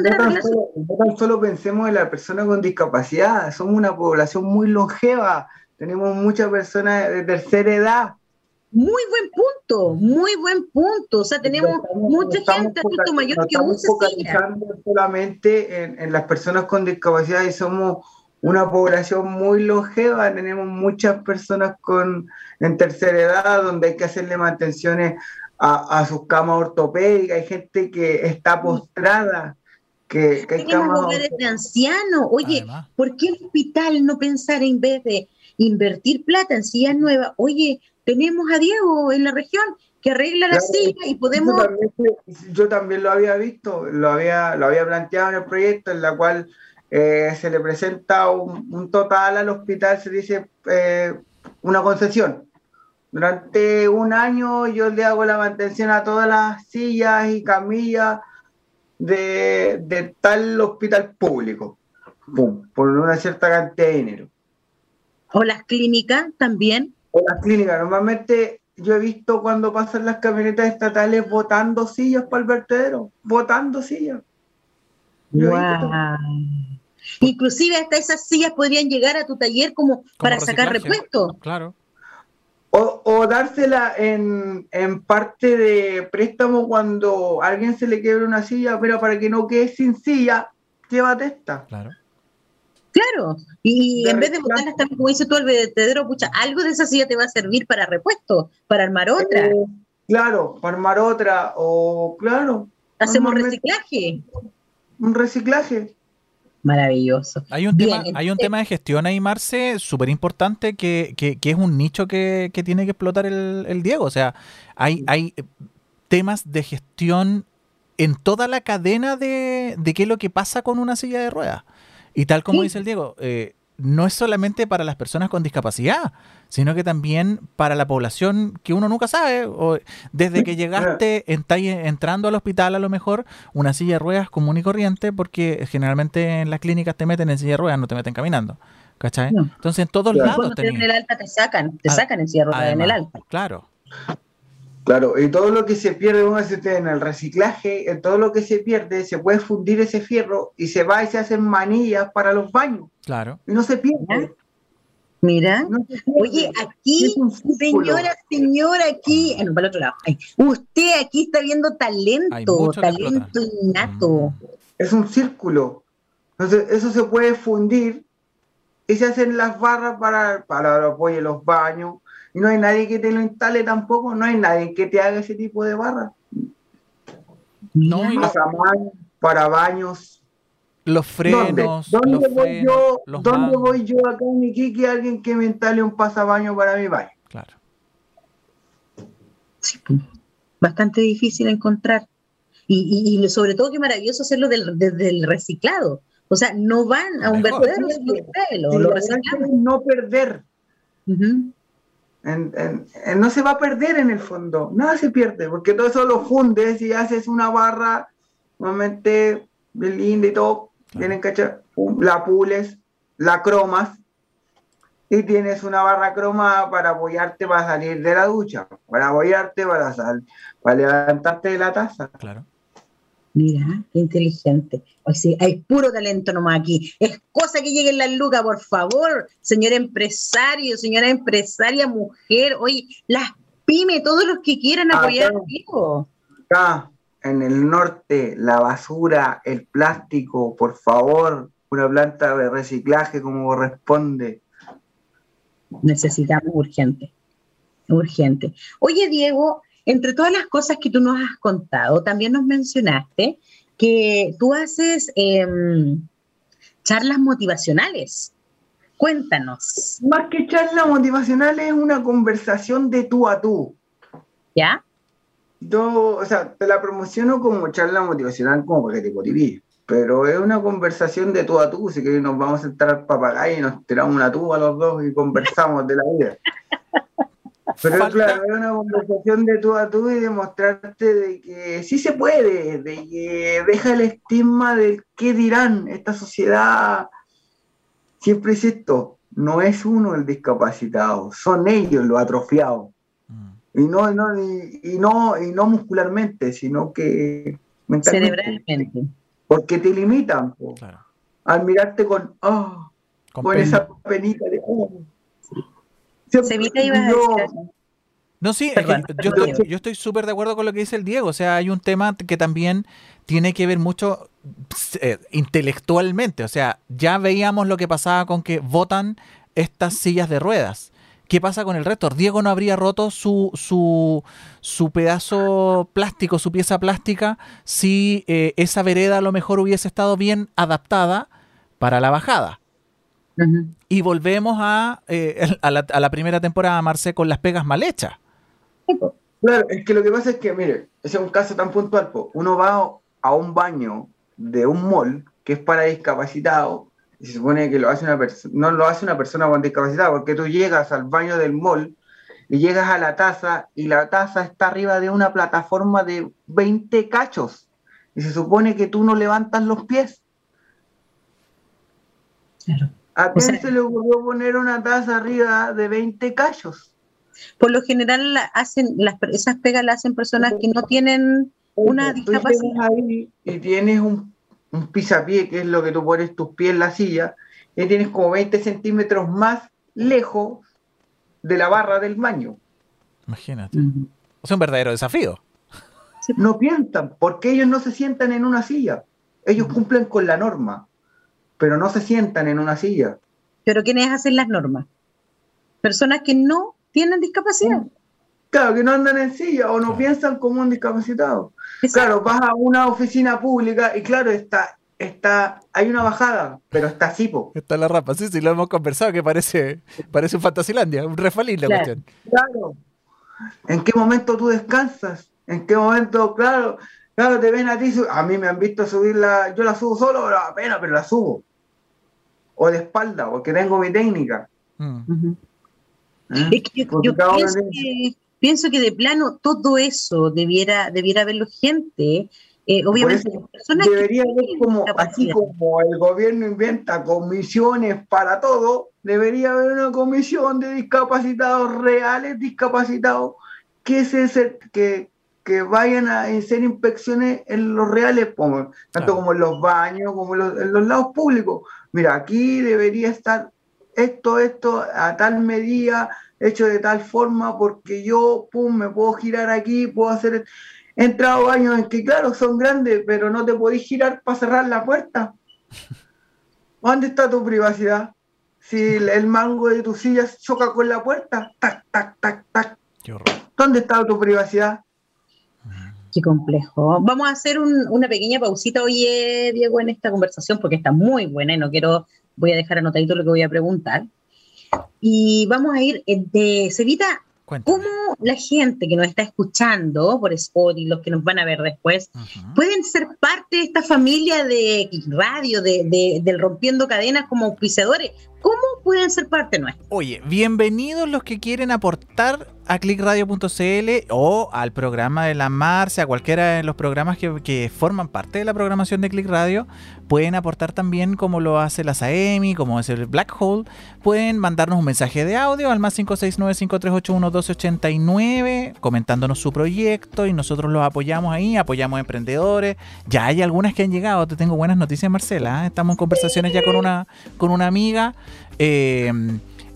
tan solo, pensemos en la persona con discapacidad, somos una población muy longeva, tenemos muchas personas de tercera edad. Muy buen punto, muy buen punto. O sea, tenemos mucha gente adulto mayor que usa silla. solamente en, en las personas con discapacidad y somos una población muy longeva, tenemos muchas personas con en tercera edad donde hay que hacerle mantenciones a, sus camas ortopédicas, hay gente que está postrada. Que, que hay camas de ancianos. Oye, ¿por qué el hospital no pensar en vez de invertir plata en sillas nuevas? Oye, tenemos a Diego en la región que arregla la silla y podemos... Yo también, lo había visto, lo había, lo había planteado en el proyecto, en la cual eh, se le presenta un, total al hospital, se dice eh, una concesión. Durante un año yo le hago la mantención a todas las sillas y camillas de, tal hospital público, por una cierta cantidad de dinero. ¿O las clínicas también? O las clínicas. Normalmente yo he visto cuando pasan las camionetas estatales botando sillas para el vertedero, botando sillas. Inclusive hasta esas sillas podrían llegar a tu taller como, para sacar repuestos. Claro. O, dársela en, parte de préstamo cuando a alguien se le quiebre una silla, pero para que no quede sin silla, llévate esta. Claro. Claro, y en vez de botarla también, como dice tú, el vertedero, pucha, algo de esa silla te va a servir para repuesto, para armar otra. Eh, claro, para armar otra, o claro. Hacemos reciclaje. Un reciclaje. Maravilloso. Hay un, tema, hay un tema de gestión ahí, Marce, súper importante, que, es un nicho que, tiene que explotar el, Diego. O sea, hay, hay temas de gestión en toda la cadena de, de qué es lo que pasa con una silla de ruedas. Y tal como dice el Diego, eh, no es solamente para las personas con discapacidad, sino que también para la población que uno nunca sabe. O desde que llegaste, entrando al hospital a lo mejor, una silla de ruedas común y corriente, porque generalmente en las clínicas te meten en silla de ruedas, no te meten caminando. ¿Cachai? Entonces en todos lados... Cuando en el alta te sacan, te sacan en silla de ruedas en el alta. Claro. Claro, y todo lo que se pierde en el reciclaje, en todo lo que se pierde, se puede fundir ese fierro y se va y se hacen manillas para los baños. Claro. Y no se pierde. Mira, oye, aquí, señora, señora, aquí, ah, no, para el otro lado. usted aquí está viendo talento, talento innato. Mm. Es un círculo. Entonces, eso se puede fundir y se hacen las barras para, para apoyo los baños, y no hay nadie que te lo instale tampoco, no hay nadie que te haga ese tipo de barra. No, para, baños, Los frenos. ¿Dónde, los voy, yo, ¿dónde voy yo acá en Iquique alguien que me instale un pasabaño para mi baño? Claro. Sí, pues, bastante difícil encontrar. Y, y, sobre todo qué maravilloso hacerlo del, desde el reciclado. O sea, no van a un verdadero lo, lo No perder. no se va a perder en el fondo, nada se pierde, porque todo eso lo fundes y haces una barra normalmente linda y todo, tienen la pules, la cromas, y tienes una barra cromada para apoyarte para salir de la ducha, para apoyarte para, sal, para levantarte de la taza. Claro. Mira, qué inteligente. O sea, hay puro talento nomás aquí. Es cosa que llegue en la lucas, por favor, señor empresario, señora empresaria, mujer. Oye, las pymes, todos los que quieran apoyar Acá, en el norte, la basura, el plástico, por favor, una planta de reciclaje como corresponde. Necesitamos urgente, urgente. Oye, Diego, entre todas las cosas que tú nos has contado, también nos mencionaste que tú haces em, charlas motivacionales. Cuéntanos. Más que charla motivacional es una conversación de tú a tú. ¿Ya? Yo, o sea, te la promociono como charla motivacional como para que te motives, pero es una conversación de tú a tú, así que nos vamos a sentar al papagayo y nos tiramos una tuba los dos y conversamos de la vida. Pero claro, es una conversación de tú a tú y demostrarte de que sí se puede, de que deja el estigma del qué dirán esta sociedad. Siempre es esto, no es uno el discapacitado, son ellos los atrofiados. Y no, no, y, no, y no muscularmente, sino que mentalmente. Cerebralmente. Porque te limitan al mirarte con, oh, con, esa penita de, oh, no, sí, yo, estoy, súper de acuerdo con lo que dice el Diego. O sea, hay un tema que también tiene que ver mucho eh, intelectualmente. O sea, ya veíamos lo que pasaba con que votan estas sillas de ruedas. ¿Qué pasa con el resto? Diego no habría roto su, su, su pedazo plástico, su pieza plástica, si eh, esa vereda a lo mejor hubiese estado bien adaptada para la bajada. Y volvemos eh, a, la, primera temporada, Marce, con las pegas mal hechas. Claro, es que lo que pasa es que, mire, ese es un caso tan puntual. Uno va a un baño de un mall que es para discapacitados y se supone que lo hace una no lo hace una persona con discapacidad, porque tú llegas al baño del mall y llegas a la taza y la taza está arriba de una plataforma de 20 cachos y se supone que tú no levantas los pies. Claro. ¿A quién se le ocurrió poner una taza arriba de 20 callos? Por lo general hacen las, esas pegas las hacen personas que no tienen una discapacidad. Ahí y tienes un, un pisapié, que es lo que tú pones tus pies en la silla, y tienes como 20 centímetros más lejos de la barra del baño. Imagínate. Es un verdadero desafío. No piensan, porque ellos no se sientan en una silla. Ellos cumplen con la norma pero no se sientan en una silla. ¿Pero quiénes hacen las normas? Personas que no tienen discapacidad. Claro, que no andan en silla o no piensan como un discapacitado. Claro, vas a una oficina pública y claro, está, está, hay una bajada, pero está así, Está la rapa, sí, sí, lo hemos conversado, que parece, parece un Fantasilandia, un refalín la cuestión. Claro. ¿En qué momento tú descansas? ¿En qué momento, claro, claro, te ven a ti, a mí me han visto subirla, yo la subo solo, pero apenas, pero la subo o de espalda, porque tengo mi técnica. Mm. ¿Eh? yo, pienso, que, de plano todo eso debiera, debiera verlo gente. Eh, obviamente, debería haber como, así como el gobierno inventa comisiones para todo, debería haber una comisión de discapacitados reales, discapacitados, que, se, que, que vayan a hacer inspecciones en los reales, tanto como en los baños, como en los, lados públicos. Mira, aquí debería estar esto, esto, a tal medida, hecho de tal forma, porque yo, pum, me puedo girar aquí, puedo hacer... He entrado baños en que, claro, son grandes, pero no te podés girar para cerrar la puerta. ¿Dónde está tu privacidad? Si el, mango de tu silla choca con la puerta, tac, tac, tac, tac. ¿Dónde está tu privacidad? Qué complejo. Vamos a hacer una pequeña pausita hoy, Diego, en esta conversación, porque está muy buena y no quiero, voy a dejar anotadito lo que voy a preguntar. Y vamos a ir eh, de Cevita ¿Cómo la gente que nos está escuchando por Spotify, los que nos van a ver después, pueden ser parte de esta familia de radio, de, del Rompiendo Cadenas como auspiciadores? ¿Cómo pueden ser parte nuestra? Oye, bienvenidos los que quieren aportar a clickradio.cl o al programa de la Marcia, a cualquiera de los programas que, forman parte de la programación de Click Radio, pueden aportar también como lo hace la SAEMI, como es el Black Hole, pueden mandarnos un mensaje de audio al más 569-5381-1289 comentándonos su proyecto y nosotros los apoyamos ahí, apoyamos emprendedores. Ya hay algunas que han llegado, te tengo buenas noticias Marcela, ¿eh? estamos en conversaciones ya con una, con una amiga. Eh,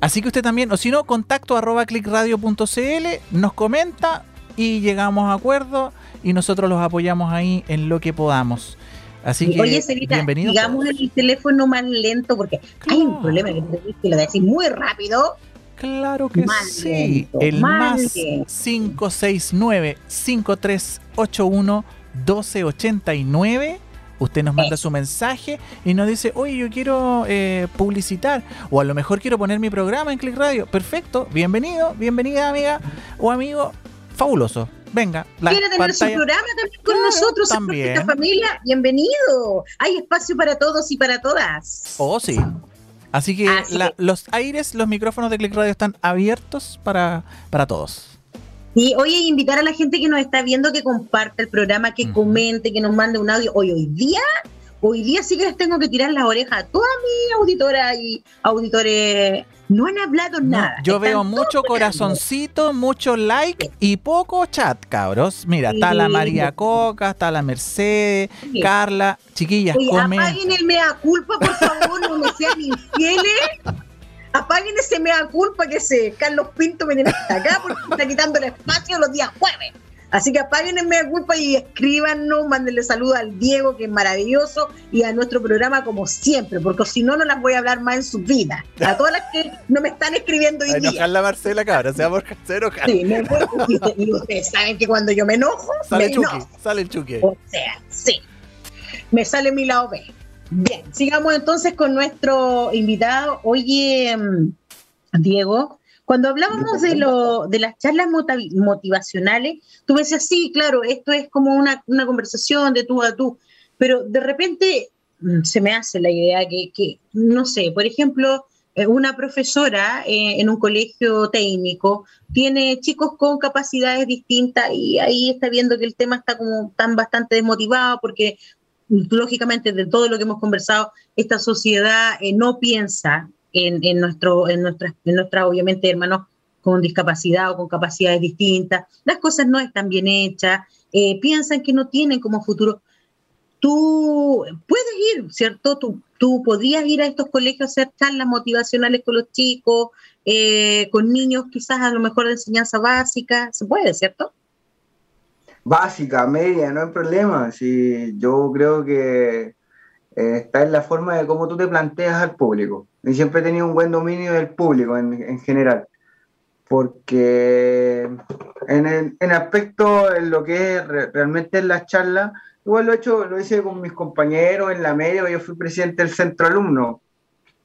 Así que usted también, o si no, contacto arroba clickradio.cl, nos comenta y llegamos a acuerdo y nosotros los apoyamos ahí en lo que podamos. Así que, Oye, bienvenido. Digamos el teléfono más lento porque hay un problema que lo decís muy rápido. Claro que sí. el más 569 5381 1289 Usted nos manda su mensaje y nos dice, oye, yo quiero eh, publicitar o a lo mejor quiero poner mi programa en Click Radio. Perfecto, bienvenido, bienvenida amiga o amigo, fabuloso. Venga, la ¿Quiere tener su programa también con nosotros también. esta familia? Bienvenido. Hay espacio para todos y para todas. Oh, sí. Así que, los aires, los micrófonos de Click Radio están abiertos para, para todos. Y oye, invitar a la gente que nos está viendo que comparte el programa, que comente, que nos mande un audio. Hoy, hoy día, hoy día sí que les tengo que tirar las orejas a todas mis auditoras y auditores. No han hablado nada. Yo veo mucho corazoncito, mucho like y poco chat, cabros. Mira, está la María Coca, está la Mercedes, Carla, chiquillas, Oye, apaguen el mea culpa, por favor, no me sean infieles apaguen ese mea culpa que ese Carlos Pinto me tiene hasta acá porque está quitando el espacio los días jueves. Así que apaguen el mea culpa y escríbanos, mándenle saludos al Diego, que es maravilloso, y a nuestro programa como siempre, porque si no, no las voy a hablar más en su vida. A todas las que no me están escribiendo hoy día. la Marcela, cabra, se va por Sí, me y, y, ustedes saben que cuando yo me enojo, sale me enojo. Sale el chuque. O sea, sí. Me sale mi lado B. Bien, sigamos entonces con nuestro invitado. Oye, mm, Diego, cuando hablábamos de, lo, de las charlas motivacionales, tú me decías, sí, claro, esto es como una, conversación de tú a tú, pero de repente mm, se me hace la idea que, no sé, por ejemplo, eh, una profesora eh, en un colegio técnico tiene chicos con capacidades distintas y ahí está viendo que el tema está como tan bastante desmotivado porque lógicamente de todo lo que hemos conversado, esta sociedad eh, no piensa en, en, nuestro, en, nuestras, en nuestras, obviamente, hermanos con discapacidad o con capacidades distintas. Las cosas no están bien hechas, eh, piensan que no tienen como futuro. Tú puedes ir, ¿cierto? Tú, tú podrías ir a estos colegios a hacer charlas motivacionales con los chicos, eh, con niños quizás a lo mejor de enseñanza básica, se puede, ¿cierto? Básica, media, no hay problema. Si yo creo que eh, está en la forma de cómo tú te planteas al público. Y siempre he tenido un buen dominio del público en, general. Porque en, el, en aspecto en lo que es realmente en las charlas, igual lo he hecho, lo hice con mis compañeros en la media, yo fui presidente del centro alumno.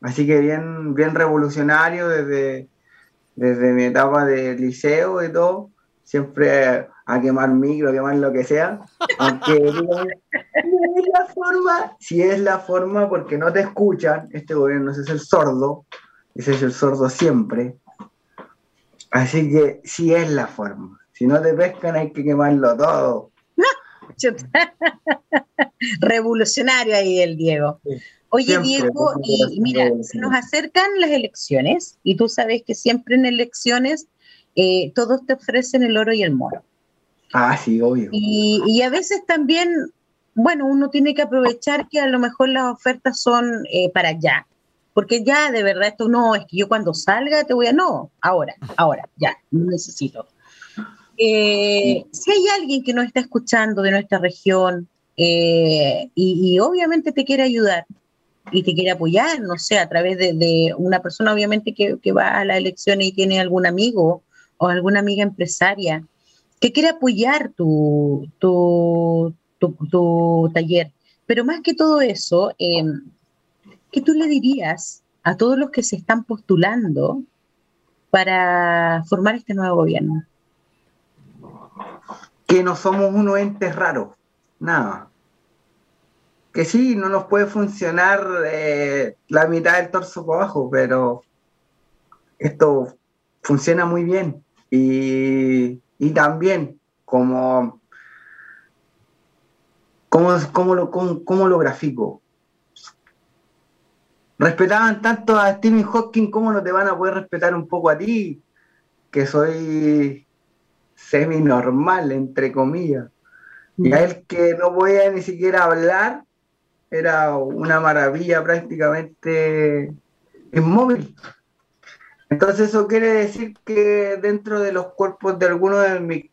Así que bien, bien revolucionario desde, desde mi etapa de liceo y todo. Siempre a quemar micro, a quemar lo que sea, aunque es la forma, si es la forma porque no te escuchan, este gobierno es el sordo, ese es el sordo siempre, así que si es la forma, si no te pescan hay que quemarlo todo. Revolucionario ahí el Diego. Oye, Diego, y mira, se nos acercan las elecciones y tú sabes que siempre en elecciones eh, todos te ofrecen el oro y el moro. Ah, sí, obvio. Y, a veces también, bueno, uno tiene que aprovechar que a lo mejor las ofertas son eh, para allá. Porque ya de verdad esto no, es que yo cuando salga te voy a, no, ahora, ahora, ya, no necesito. Eh, si hay alguien que nos está escuchando de nuestra región eh, y, obviamente te quiere ayudar y te quiere apoyar, no sé, a través de, una persona obviamente que, que, va a las elecciones y tiene algún amigo o alguna amiga empresaria que quiere apoyar tu, tu, tu, taller. Pero más que todo eso, eh, ¿qué tú le dirías a todos los que se están postulando para formar este nuevo gobierno? Que no somos unos entes raros, nada. Que sí, no nos puede funcionar eh, la mitad del torso por abajo, pero esto funciona muy bien. Y, también, como, como, lo, como, lo grafico, respetaban tanto a Stephen Hawking, ¿cómo no te van a poder respetar un poco a ti? Que soy semi-normal, entre comillas. Y a él que no podía ni siquiera hablar, era una maravilla prácticamente inmóvil. Entonces eso quiere decir que dentro de los cuerpos de algunos de mis,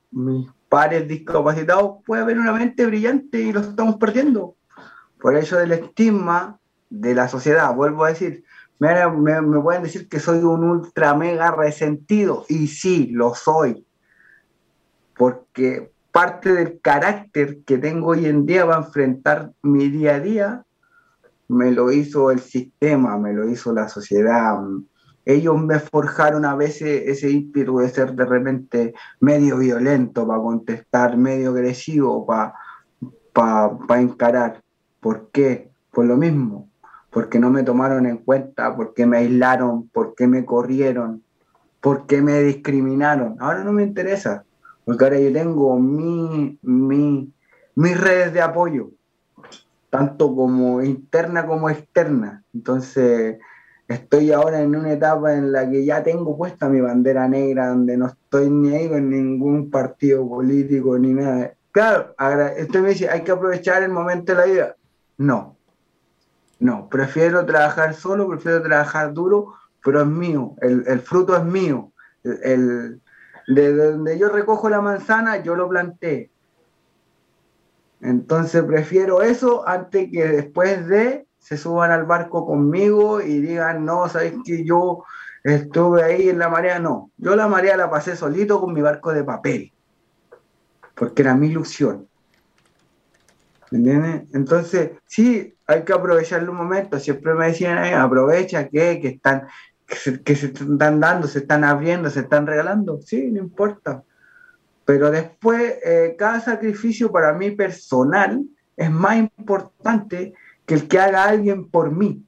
pares discapacitados puede haber una mente brillante y lo estamos perdiendo. Por ello del estigma de la sociedad, vuelvo a decir, me, me, pueden decir que soy un ultra mega resentido y sí, lo soy. Porque parte del carácter que tengo hoy en día va a enfrentar mi día a día, me lo hizo el sistema, me lo hizo la sociedad, ellos me forjaron a veces ese ímpetu de ser de repente medio violento para contestar, medio agresivo para pa, encarar. ¿Por qué? Por lo mismo, porque no me tomaron en cuenta, porque me aislaron, porque me corrieron, porque me discriminaron. Ahora no me interesa, porque ahora yo tengo mi, mi, mis redes de apoyo, tanto como interna como externa. Entonces, estoy ahora en una etapa en la que ya tengo puesta mi bandera negra, donde no estoy ni ahí con ningún partido político ni nada. Claro, usted me dice, hay que aprovechar el momento de la vida. No, no, prefiero trabajar solo, prefiero trabajar duro, pero es mío, el, fruto es mío. El, de donde yo recojo la manzana, yo lo planté. Entonces prefiero eso antes que después de se suban al barco conmigo y digan, no, sabes que yo estuve ahí en la marea. No, yo la marea la pasé solito con mi barco de papel, porque era mi ilusión. ¿Me entiendes? Entonces, sí, hay que aprovechar un momento. Siempre me decían, aprovecha que, que están, que se, están dando, se están abriendo, se están regalando. Sí, no importa. Pero después, eh, cada sacrificio para mí personal es más importante que el que haga alguien por mí.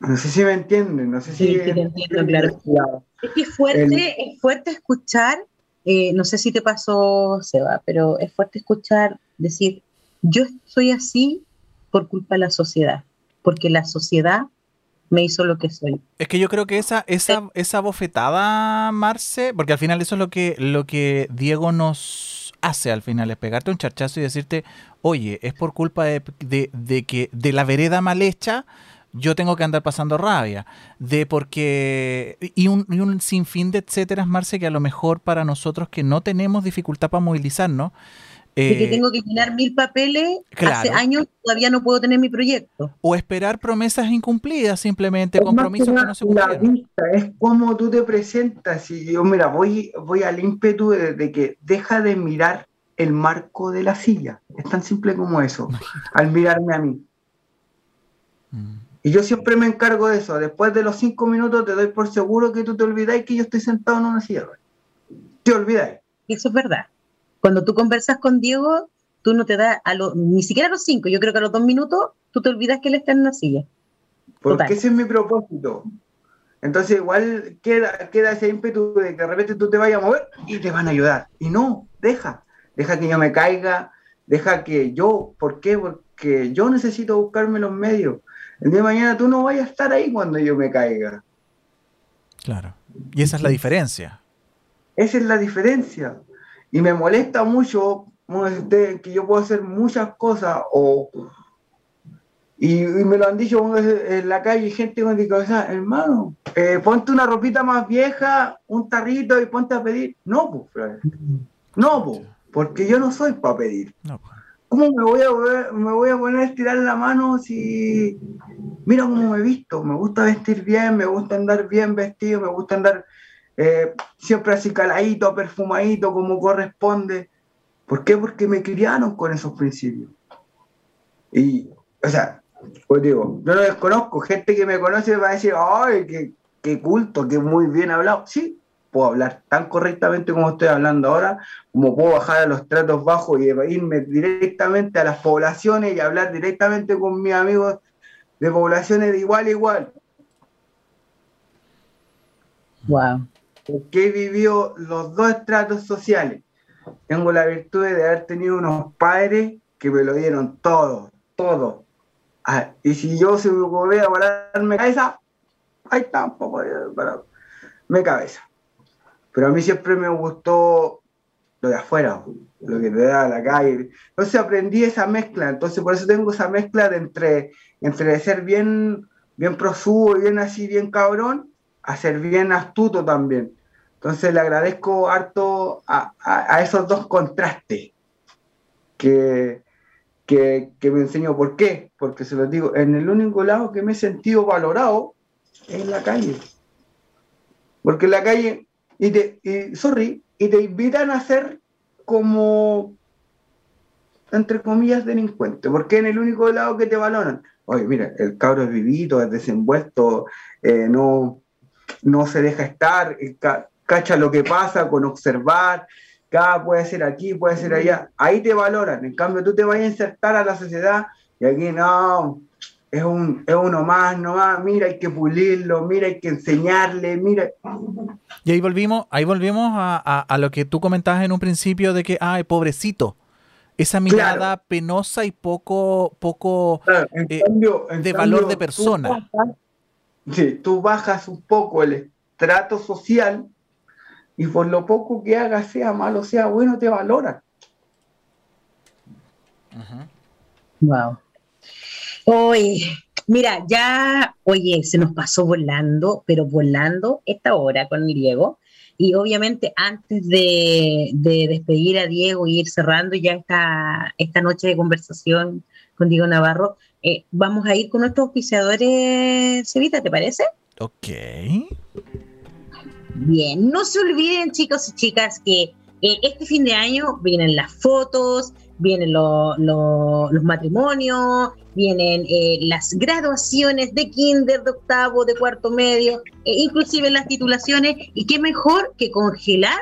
No sé si me entienden, no sé si... Sí, te entiendo, claro. Es que es fuerte, es fuerte escuchar, eh, no sé si te pasó, Seba, pero es fuerte escuchar decir, yo soy así por culpa de la sociedad, porque la sociedad me hizo lo que soy. Es que yo creo que esa, esa, esa bofetada, Marce, porque al final eso es lo que, lo que Diego nos hace al final, es pegarte un charchazo y decirte, oye, es por culpa de, que de la vereda mal hecha, yo tengo que andar pasando rabia, de porque, y un, y un sinfín de etcétera, Marce, que a lo mejor para nosotros que no tenemos dificultad para movilizarnos, de que eh, tengo que llenar mil papeles, hace años todavía no puedo tener mi proyecto. O esperar promesas incumplidas, simplemente compromisos que no se cumplen. es como tú te presentas. Y yo, mira, voy, voy al ímpetu de, que deja de mirar el marco de la silla. Es tan simple como eso, al mirarme a mí. Mm. Y yo siempre me encargo de eso. Después de los cinco minutos te doy por seguro que tú te olvidáis que yo estoy sentado en una silla. Te olvidáis. Eso es verdad. Cuando tú conversas con Diego, tú no te das, a ni siquiera a los cinco, yo creo que a los dos minutos, tú te olvidas que él está en una silla. Porque ese es mi propósito. Entonces igual queda, queda ese ímpetu de que de repente tú te vayas a mover y te van a ayudar. Y no, deja, deja que yo me caiga, deja que yo, ¿por qué? Porque yo necesito buscarme los medios. El día de mañana tú no vayas a estar ahí cuando yo me caiga. Claro. Y esa es la diferencia. Esa es la diferencia. Y me molesta mucho que yo puedo hacer muchas cosas o... Y, me lo han dicho en la calle gente con cabeza, hermano, eh, ponte una ropita más vieja, un tarrito y ponte a pedir. No, pues, No, pues, porque yo no soy para pedir. Pues. ¿Cómo me voy, a, me voy a poner a estirar la mano si... Mira cómo me he visto, me gusta vestir bien, me gusta andar bien vestido, me gusta andar eh, siempre así caladito, perfumadito, como corresponde. ¿Por qué? Porque me criaron con esos principios. Y, o sea, pues digo, yo no desconozco, gente que me conoce va a decir, ay, qué, qué culto, qué muy bien hablado. Sí, puedo hablar tan correctamente como estoy hablando ahora, como puedo bajar a los tratos bajos y irme directamente a las poblaciones y hablar directamente con mis amigos de poblaciones de igual a igual. Wow. Porque he vivido los dos estratos sociales. Tengo la virtud de haber tenido unos padres que me lo dieron todo, todo. Ah, y si yo se me voy a pararme cabeza, ahí tampoco, me cabeza. Pero a mí siempre me gustó lo de afuera, lo que te da la calle. Entonces aprendí esa mezcla, entonces por eso tengo esa mezcla de entre, entre ser bien, bien prosubo y bien así, bien cabrón, a ser bien astuto también. Entonces le agradezco harto a, esos dos contrastes que, que, me enseñó. ¿Por qué? Porque se los digo, en el único lado que me he sentido valorado es en la calle. Porque en la calle y te, y, sorry, y te invitan a ser como, entre comillas, delincuente, porque en el único lado que te valoran. Oye, mira, el cabro es vivito, es desenvuelto, eh, no, no se deja estar, cacha lo que pasa con observar, cada puede ser aquí, puede ser allá, ahí te valoran, en cambio tú te vas a insertar a la sociedad y aquí no, es, un, es uno más, no más, mira, hay que pulirlo, mira, hay que enseñarle, mira. Y ahí volvimos, ahí volvimos a, a, lo que tú comentabas en un principio de que, ay, pobrecito. Esa mirada penosa y poco, poco eh, de valor de persona. sí, tú bajas un poco el estrato social y por lo poco que hagas, sea malo, sea bueno, te valoran. Wow. Hoy, mira, ya, oye, se nos pasó volando, pero volando esta hora con Diego. Y obviamente antes de, despedir a Diego y ir cerrando ya esta, esta noche de conversación con Diego Navarro, eh, vamos a ir con nuestros oficiadores, Cevita, ¿te parece? Ok. Bien, no se olviden chicos y chicas que eh, este fin de año vienen las fotos, vienen los matrimonios, vienen eh, las graduaciones de kinder, de octavo, de cuarto medio, e inclusive las titulaciones, y qué mejor que congelar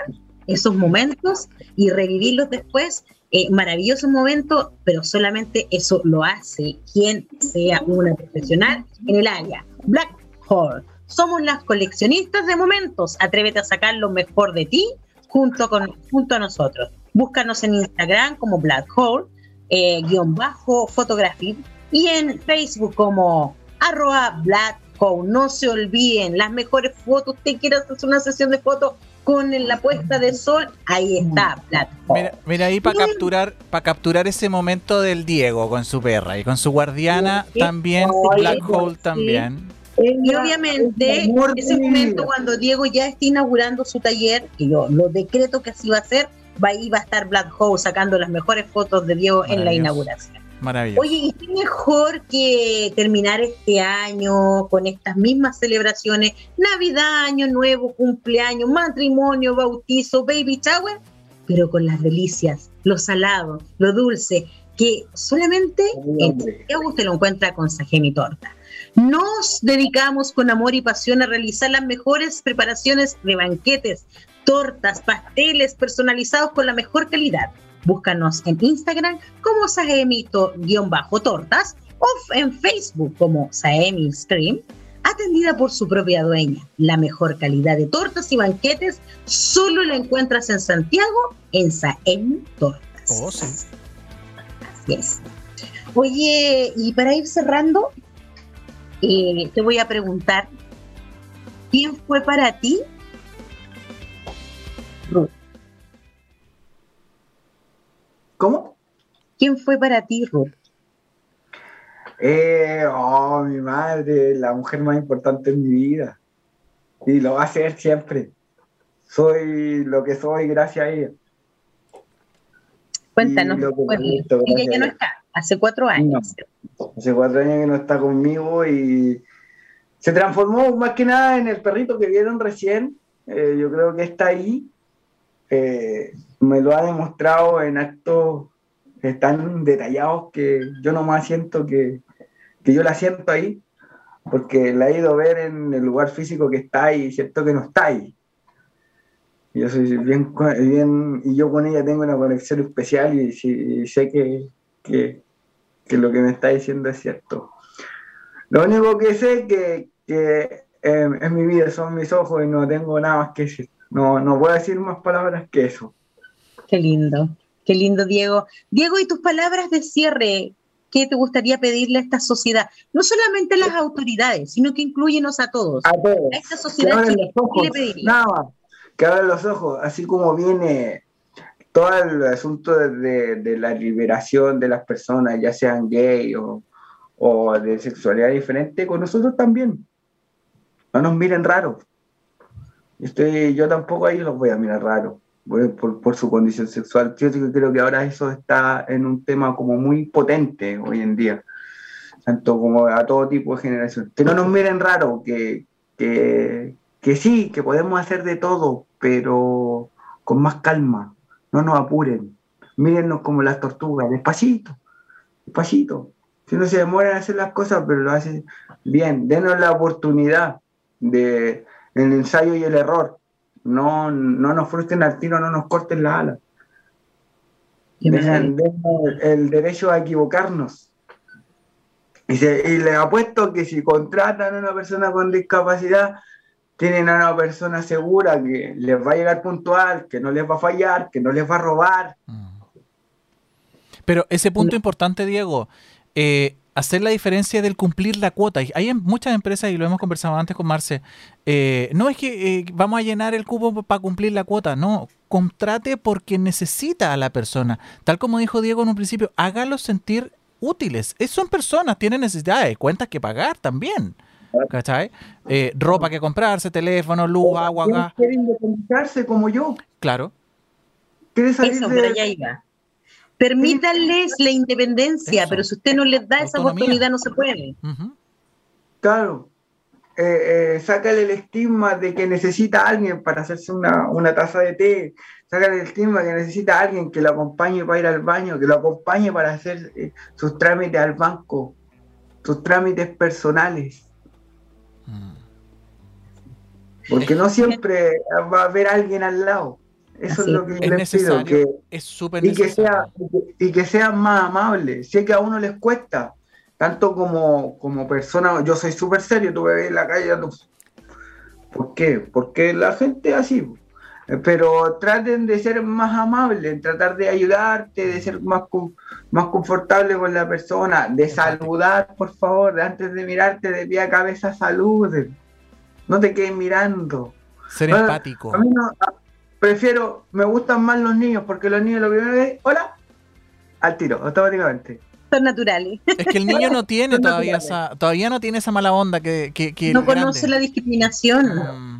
esos momentos y revivirlos después. Eh, maravilloso momento, pero solamente eso lo hace quien sea una profesional en el área. Black Hole. Somos las coleccionistas de momentos. Atrévete a sacar lo mejor de ti junto, con, junto a nosotros. Búscanos en Instagram como Black Hole, eh, guion bajo, fotografía, y en Facebook como arroba Black Hole. No se olviden, las mejores fotos, usted quiere hacer una sesión de fotos con la puesta de sol, ahí está Black Hole. Mira, ahí para capturar, para capturar ese momento del Diego con su perra y con su guardiana también, Black Hole también. Y obviamente, ese momento cuando Diego ya está inaugurando su taller, y yo lo decreto que así va a ser, va, ahí va a estar Black Hole sacando las mejores fotos de Diego en la inauguración. Maravilloso. Oye, y qué mejor que terminar este año con estas mismas celebraciones, Navidad, Año Nuevo, cumpleaños, matrimonio, bautizo, baby shower, pero con las delicias, lo salado, lo dulce, que solamente en usted lo encuentra con Sajemi Torta. Nos dedicamos con amor y pasión a realizar las mejores preparaciones de banquetes, tortas, pasteles personalizados con la mejor calidad. Búscanos en Instagram como Saemito-tortas o en Facebook como Saemi Scream, atendida por su propia dueña. La mejor calidad de tortas y banquetes solo la encuentras en Santiago en Saemi Tortas. Oh, sí. Así es. Oye, y para ir cerrando, eh, te voy a preguntar, ¿quién fue para ti Ruth. ¿Cómo? ¿Quién fue para ti, Ruth? Eh, oh, mi madre, la mujer más importante en mi vida. Y lo va a ser siempre. Soy lo que soy gracias a ella. Cuéntanos, ella ya no está, hace cuatro años. hace cuatro años que no está conmigo y se transformó más que nada en el perrito que vieron recién, eh, yo creo que está ahí. Eh, me lo ha demostrado en actos tan detallados que yo nomás siento que, que yo la siento ahí, porque la he ido a ver en el lugar físico que está ahí y siento que no está ahí. Yo soy bien, bien, y yo con ella tengo una conexión especial y, sé que, que, que, lo que me está diciendo es cierto. Lo único que sé que, que eh, es mi vida, son mis ojos y no tengo nada más que decir. No, no puedo decir más palabras que eso. Qué lindo, qué lindo, Diego. Diego, ¿y tus palabras de cierre? ¿Qué te gustaría pedirle a esta sociedad? No solamente a las autoridades, sino que incluyenos a todos. A todos. A esta sociedad, ¿qué le pediría? Nada, que abran los ojos, así como viene todo el asunto de, de, la liberación de las personas, ya sean gay o, o de sexualidad diferente, con nosotros también. No nos miren raro. Estoy, yo tampoco ahí los voy a mirar raro por, por, su condición sexual. Yo creo que ahora eso está en un tema como muy potente hoy en día, tanto como a todo tipo de generación. Que no nos miren raro, que, que, que sí, que podemos hacer de todo, pero con más calma, no nos apuren. Mírennos como las tortugas, despacito, despacito. Si no se demoran a hacer las cosas, pero lo hacen bien, denos la oportunidad de el ensayo y el error. No, no nos frustren al tiro, no nos corten la ala. Dejen, el, derecho a equivocarnos. Y, y les apuesto que si contratan a una persona con discapacidad, tienen a una persona segura que les va a llegar puntual, que no les va a fallar, que no les va a robar. Mm. Pero ese punto importante, Diego, eh, hacer la diferencia del cumplir la cuota. Hay muchas empresas, y lo hemos conversado antes con Marce, eh, no es que eh, vamos a llenar el cubo para cumplir la cuota, no, contrate porque necesita a la persona. Tal como dijo Diego en un principio, hágalos sentir útiles. son personas, tienen necesidades, cuentas que pagar también. ¿Cachai? Eh, ropa que comprarse, teléfono, luz, agua, gas. Quieren independizarse como yo. Claro. Eso, de... ya iba. Permítanles la independencia, pero si usted no les da esa oportunidad, no se puede. Claro. Eh, eh, sácale el estigma de que necesita a alguien para hacerse una, una taza de té. Sácale el estigma que necesita a alguien que lo acompañe para ir al baño, que lo acompañe para hacer eh, sus trámites al banco, sus trámites personales. Mm. Porque no siempre va a haber alguien al lado. Eso es lo que les pido. Que, es súper y que sea Y que sean más amables. Sé que a uno les cuesta, tanto como, como persona. Yo soy súper serio, tú me ves en la calle. ¿Por qué? Porque la gente es así. Pero traten de ser más amables, tratar de ayudarte, de ser más, más confortable con la persona, de saludar, por favor, antes de mirarte de pie a cabeza, saluden. No te quedes mirando. Ser empático. A mí no, prefiero, me gustan más los niños, porque los niños lo primero que hola, al tiro, automáticamente. Son naturales. Es que el niño no tiene todavía esa, todavía no tiene esa mala onda que, que, no conoce la discriminación. Mm.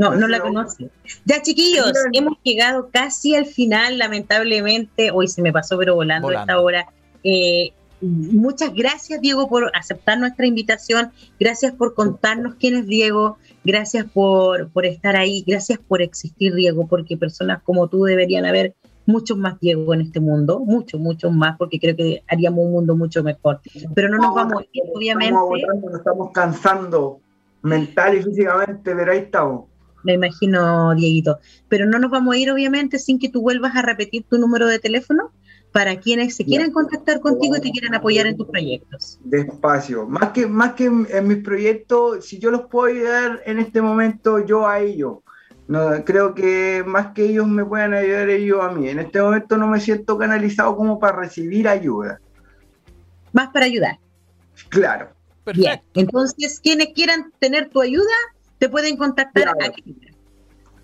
No, no la conoce. Ya, chiquillos, hemos llegado casi al final, lamentablemente. Hoy se me pasó, pero volando, esta hora. Eh, muchas gracias, Diego, por aceptar nuestra invitación. Gracias por contarnos quién es Diego. Gracias por, por estar ahí. Gracias por existir, Diego, porque personas como tú deberían haber muchos más Diego en este mundo, muchos, muchos más, porque creo que haríamos un mundo mucho mejor. Pero no nos vamos a ir, obviamente. Estamos, nos estamos cansando mental y físicamente, pero ahí estamos. Me imagino, Dieguito. Pero no nos vamos a ir, obviamente, sin que tú vuelvas a repetir tu número de teléfono para quienes se quieran contactar contigo y te quieran apoyar en tus proyectos. Despacio. Más que, más que en, mis proyectos, si yo los puedo ayudar en este momento, yo a ellos. No, creo que más que ellos me puedan ayudar ellos a mí. En este momento no me siento canalizado como para recibir ayuda. Más para ayudar. Claro. Bien. Entonces, quienes quieran tener tu ayuda, te pueden contactar aquí.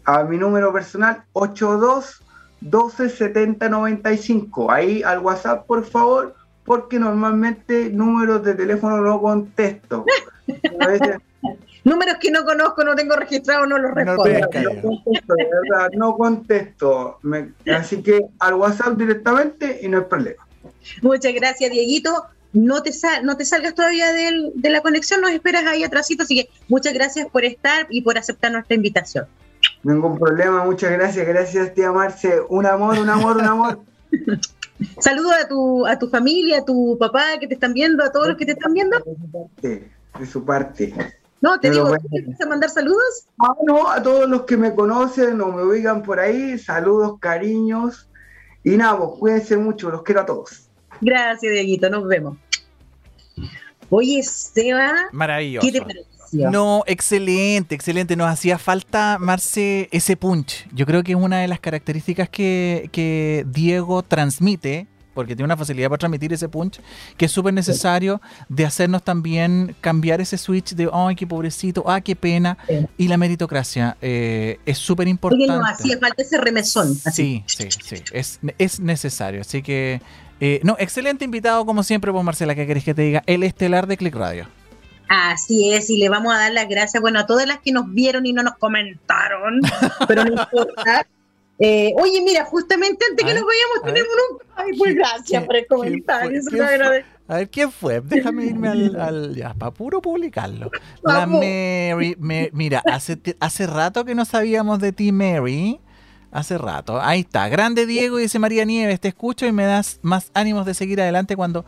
A mi número personal, 82 12 70 95. Ahí al WhatsApp, por favor, porque normalmente números de teléfono no contesto. Números que no conozco, no tengo registrado, no los respondo. No, contesto, de verdad, no contesto. así que al WhatsApp directamente y no hay problema. Muchas gracias, Dieguito. No te, no te salgas todavía de la conexión, nos esperas ahí atrásito, así que muchas gracias por estar y por aceptar nuestra invitación. Ningún problema, muchas gracias, gracias tía Marce. Un amor, un amor, un amor. Saludos a tu, a tu familia, a tu papá que te están viendo, a todos los que te están viendo. De su parte. No, te digo, ¿quieres mandar saludos? Ah, no, a todos los que me conocen o me oigan por ahí, saludos, cariños. Y nada, pues cuídense mucho, los quiero a todos. Gracias, Dieguito, nos vemos. Oye, Seba. Maravilloso. ¿Qué te pareció? No, excelente, excelente. Nos hacía falta, Marce, ese punch. Yo creo que es una de las características que, que Diego transmite porque tiene una facilidad para transmitir ese punch, que es súper necesario de hacernos también cambiar ese switch de, ay, qué pobrecito, ah, qué pena, y la meritocracia eh, es súper importante. Oye, no, hacía falta ese remesón. Sí, sí, sí, es, es necesario, así que, eh, no, excelente invitado como siempre, pues Marcela, ¿qué querés que te diga? El estelar de Click Radio. Así es, y le vamos a dar las gracias, bueno, a todas las que nos vieron y no nos comentaron, pero no importa. Eh, oye, mira, justamente antes que nos vayamos tenemos un... Ay, pues gracias por el comentario. A ver, ¿quién fue? Déjame irme al, ya, para puro publicarlo. La Mary, mira, hace, hace rato que no sabíamos de ti, Mary. Hace rato. Ahí está. Grande Diego, dice María Nieves, te escucho y me das más ánimos de seguir adelante cuando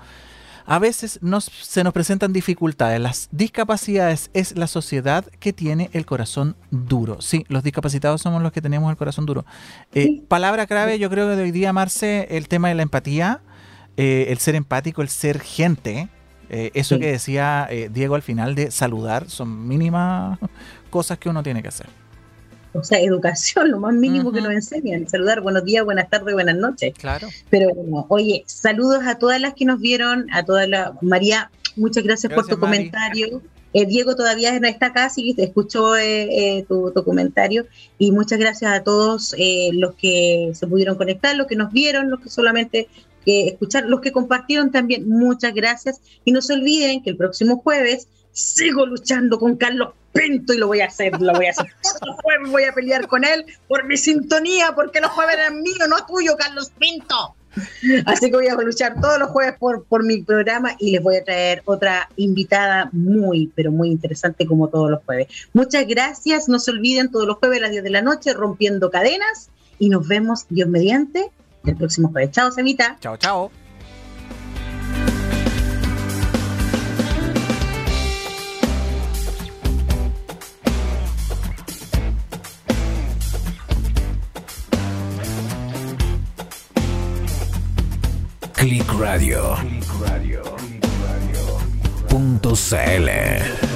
a veces se nos presentan dificultades. Las discapacidades es la sociedad que tiene el corazón duro. Sí, los discapacitados somos los que tenemos el corazón duro. Eh, palabra clave, yo creo que de hoy día, Marce, el tema de la empatía, eh, el ser empático, el ser gente. Eh, eso que decía Diego al final de saludar son mínimas cosas que uno tiene que hacer o sea, educación, lo más mínimo que nos enseñan, saludar buenos días, buenas tardes, buenas noches. Claro. Pero bueno, oye, saludos a todas las que nos vieron, a todas las, María, muchas gracias, por tu comentario. Eh, Diego todavía no está acá, así que escuchó eh, eh, tu, tu, comentario. Y muchas gracias a todos los que se pudieron conectar, los que nos vieron, los que solamente escuchar, los que compartieron también, muchas gracias. Y no se olviden que el próximo jueves sigo luchando con Carlos Pinto y lo voy a hacer, lo voy a hacer. Por voy a pelear con él por mi sintonía, porque los jueves eran míos, no tuyo, Carlos Pinto. Así que voy a luchar todos los jueves por, por mi programa y les voy a traer otra invitada muy, pero muy interesante como todos los jueves. Muchas gracias, no se olviden todos los jueves a las 10 de la noche rompiendo cadenas y nos vemos, Dios mediante, el próximo jueves. Chao, Semita. Chao, chao. Radio. Punto CL.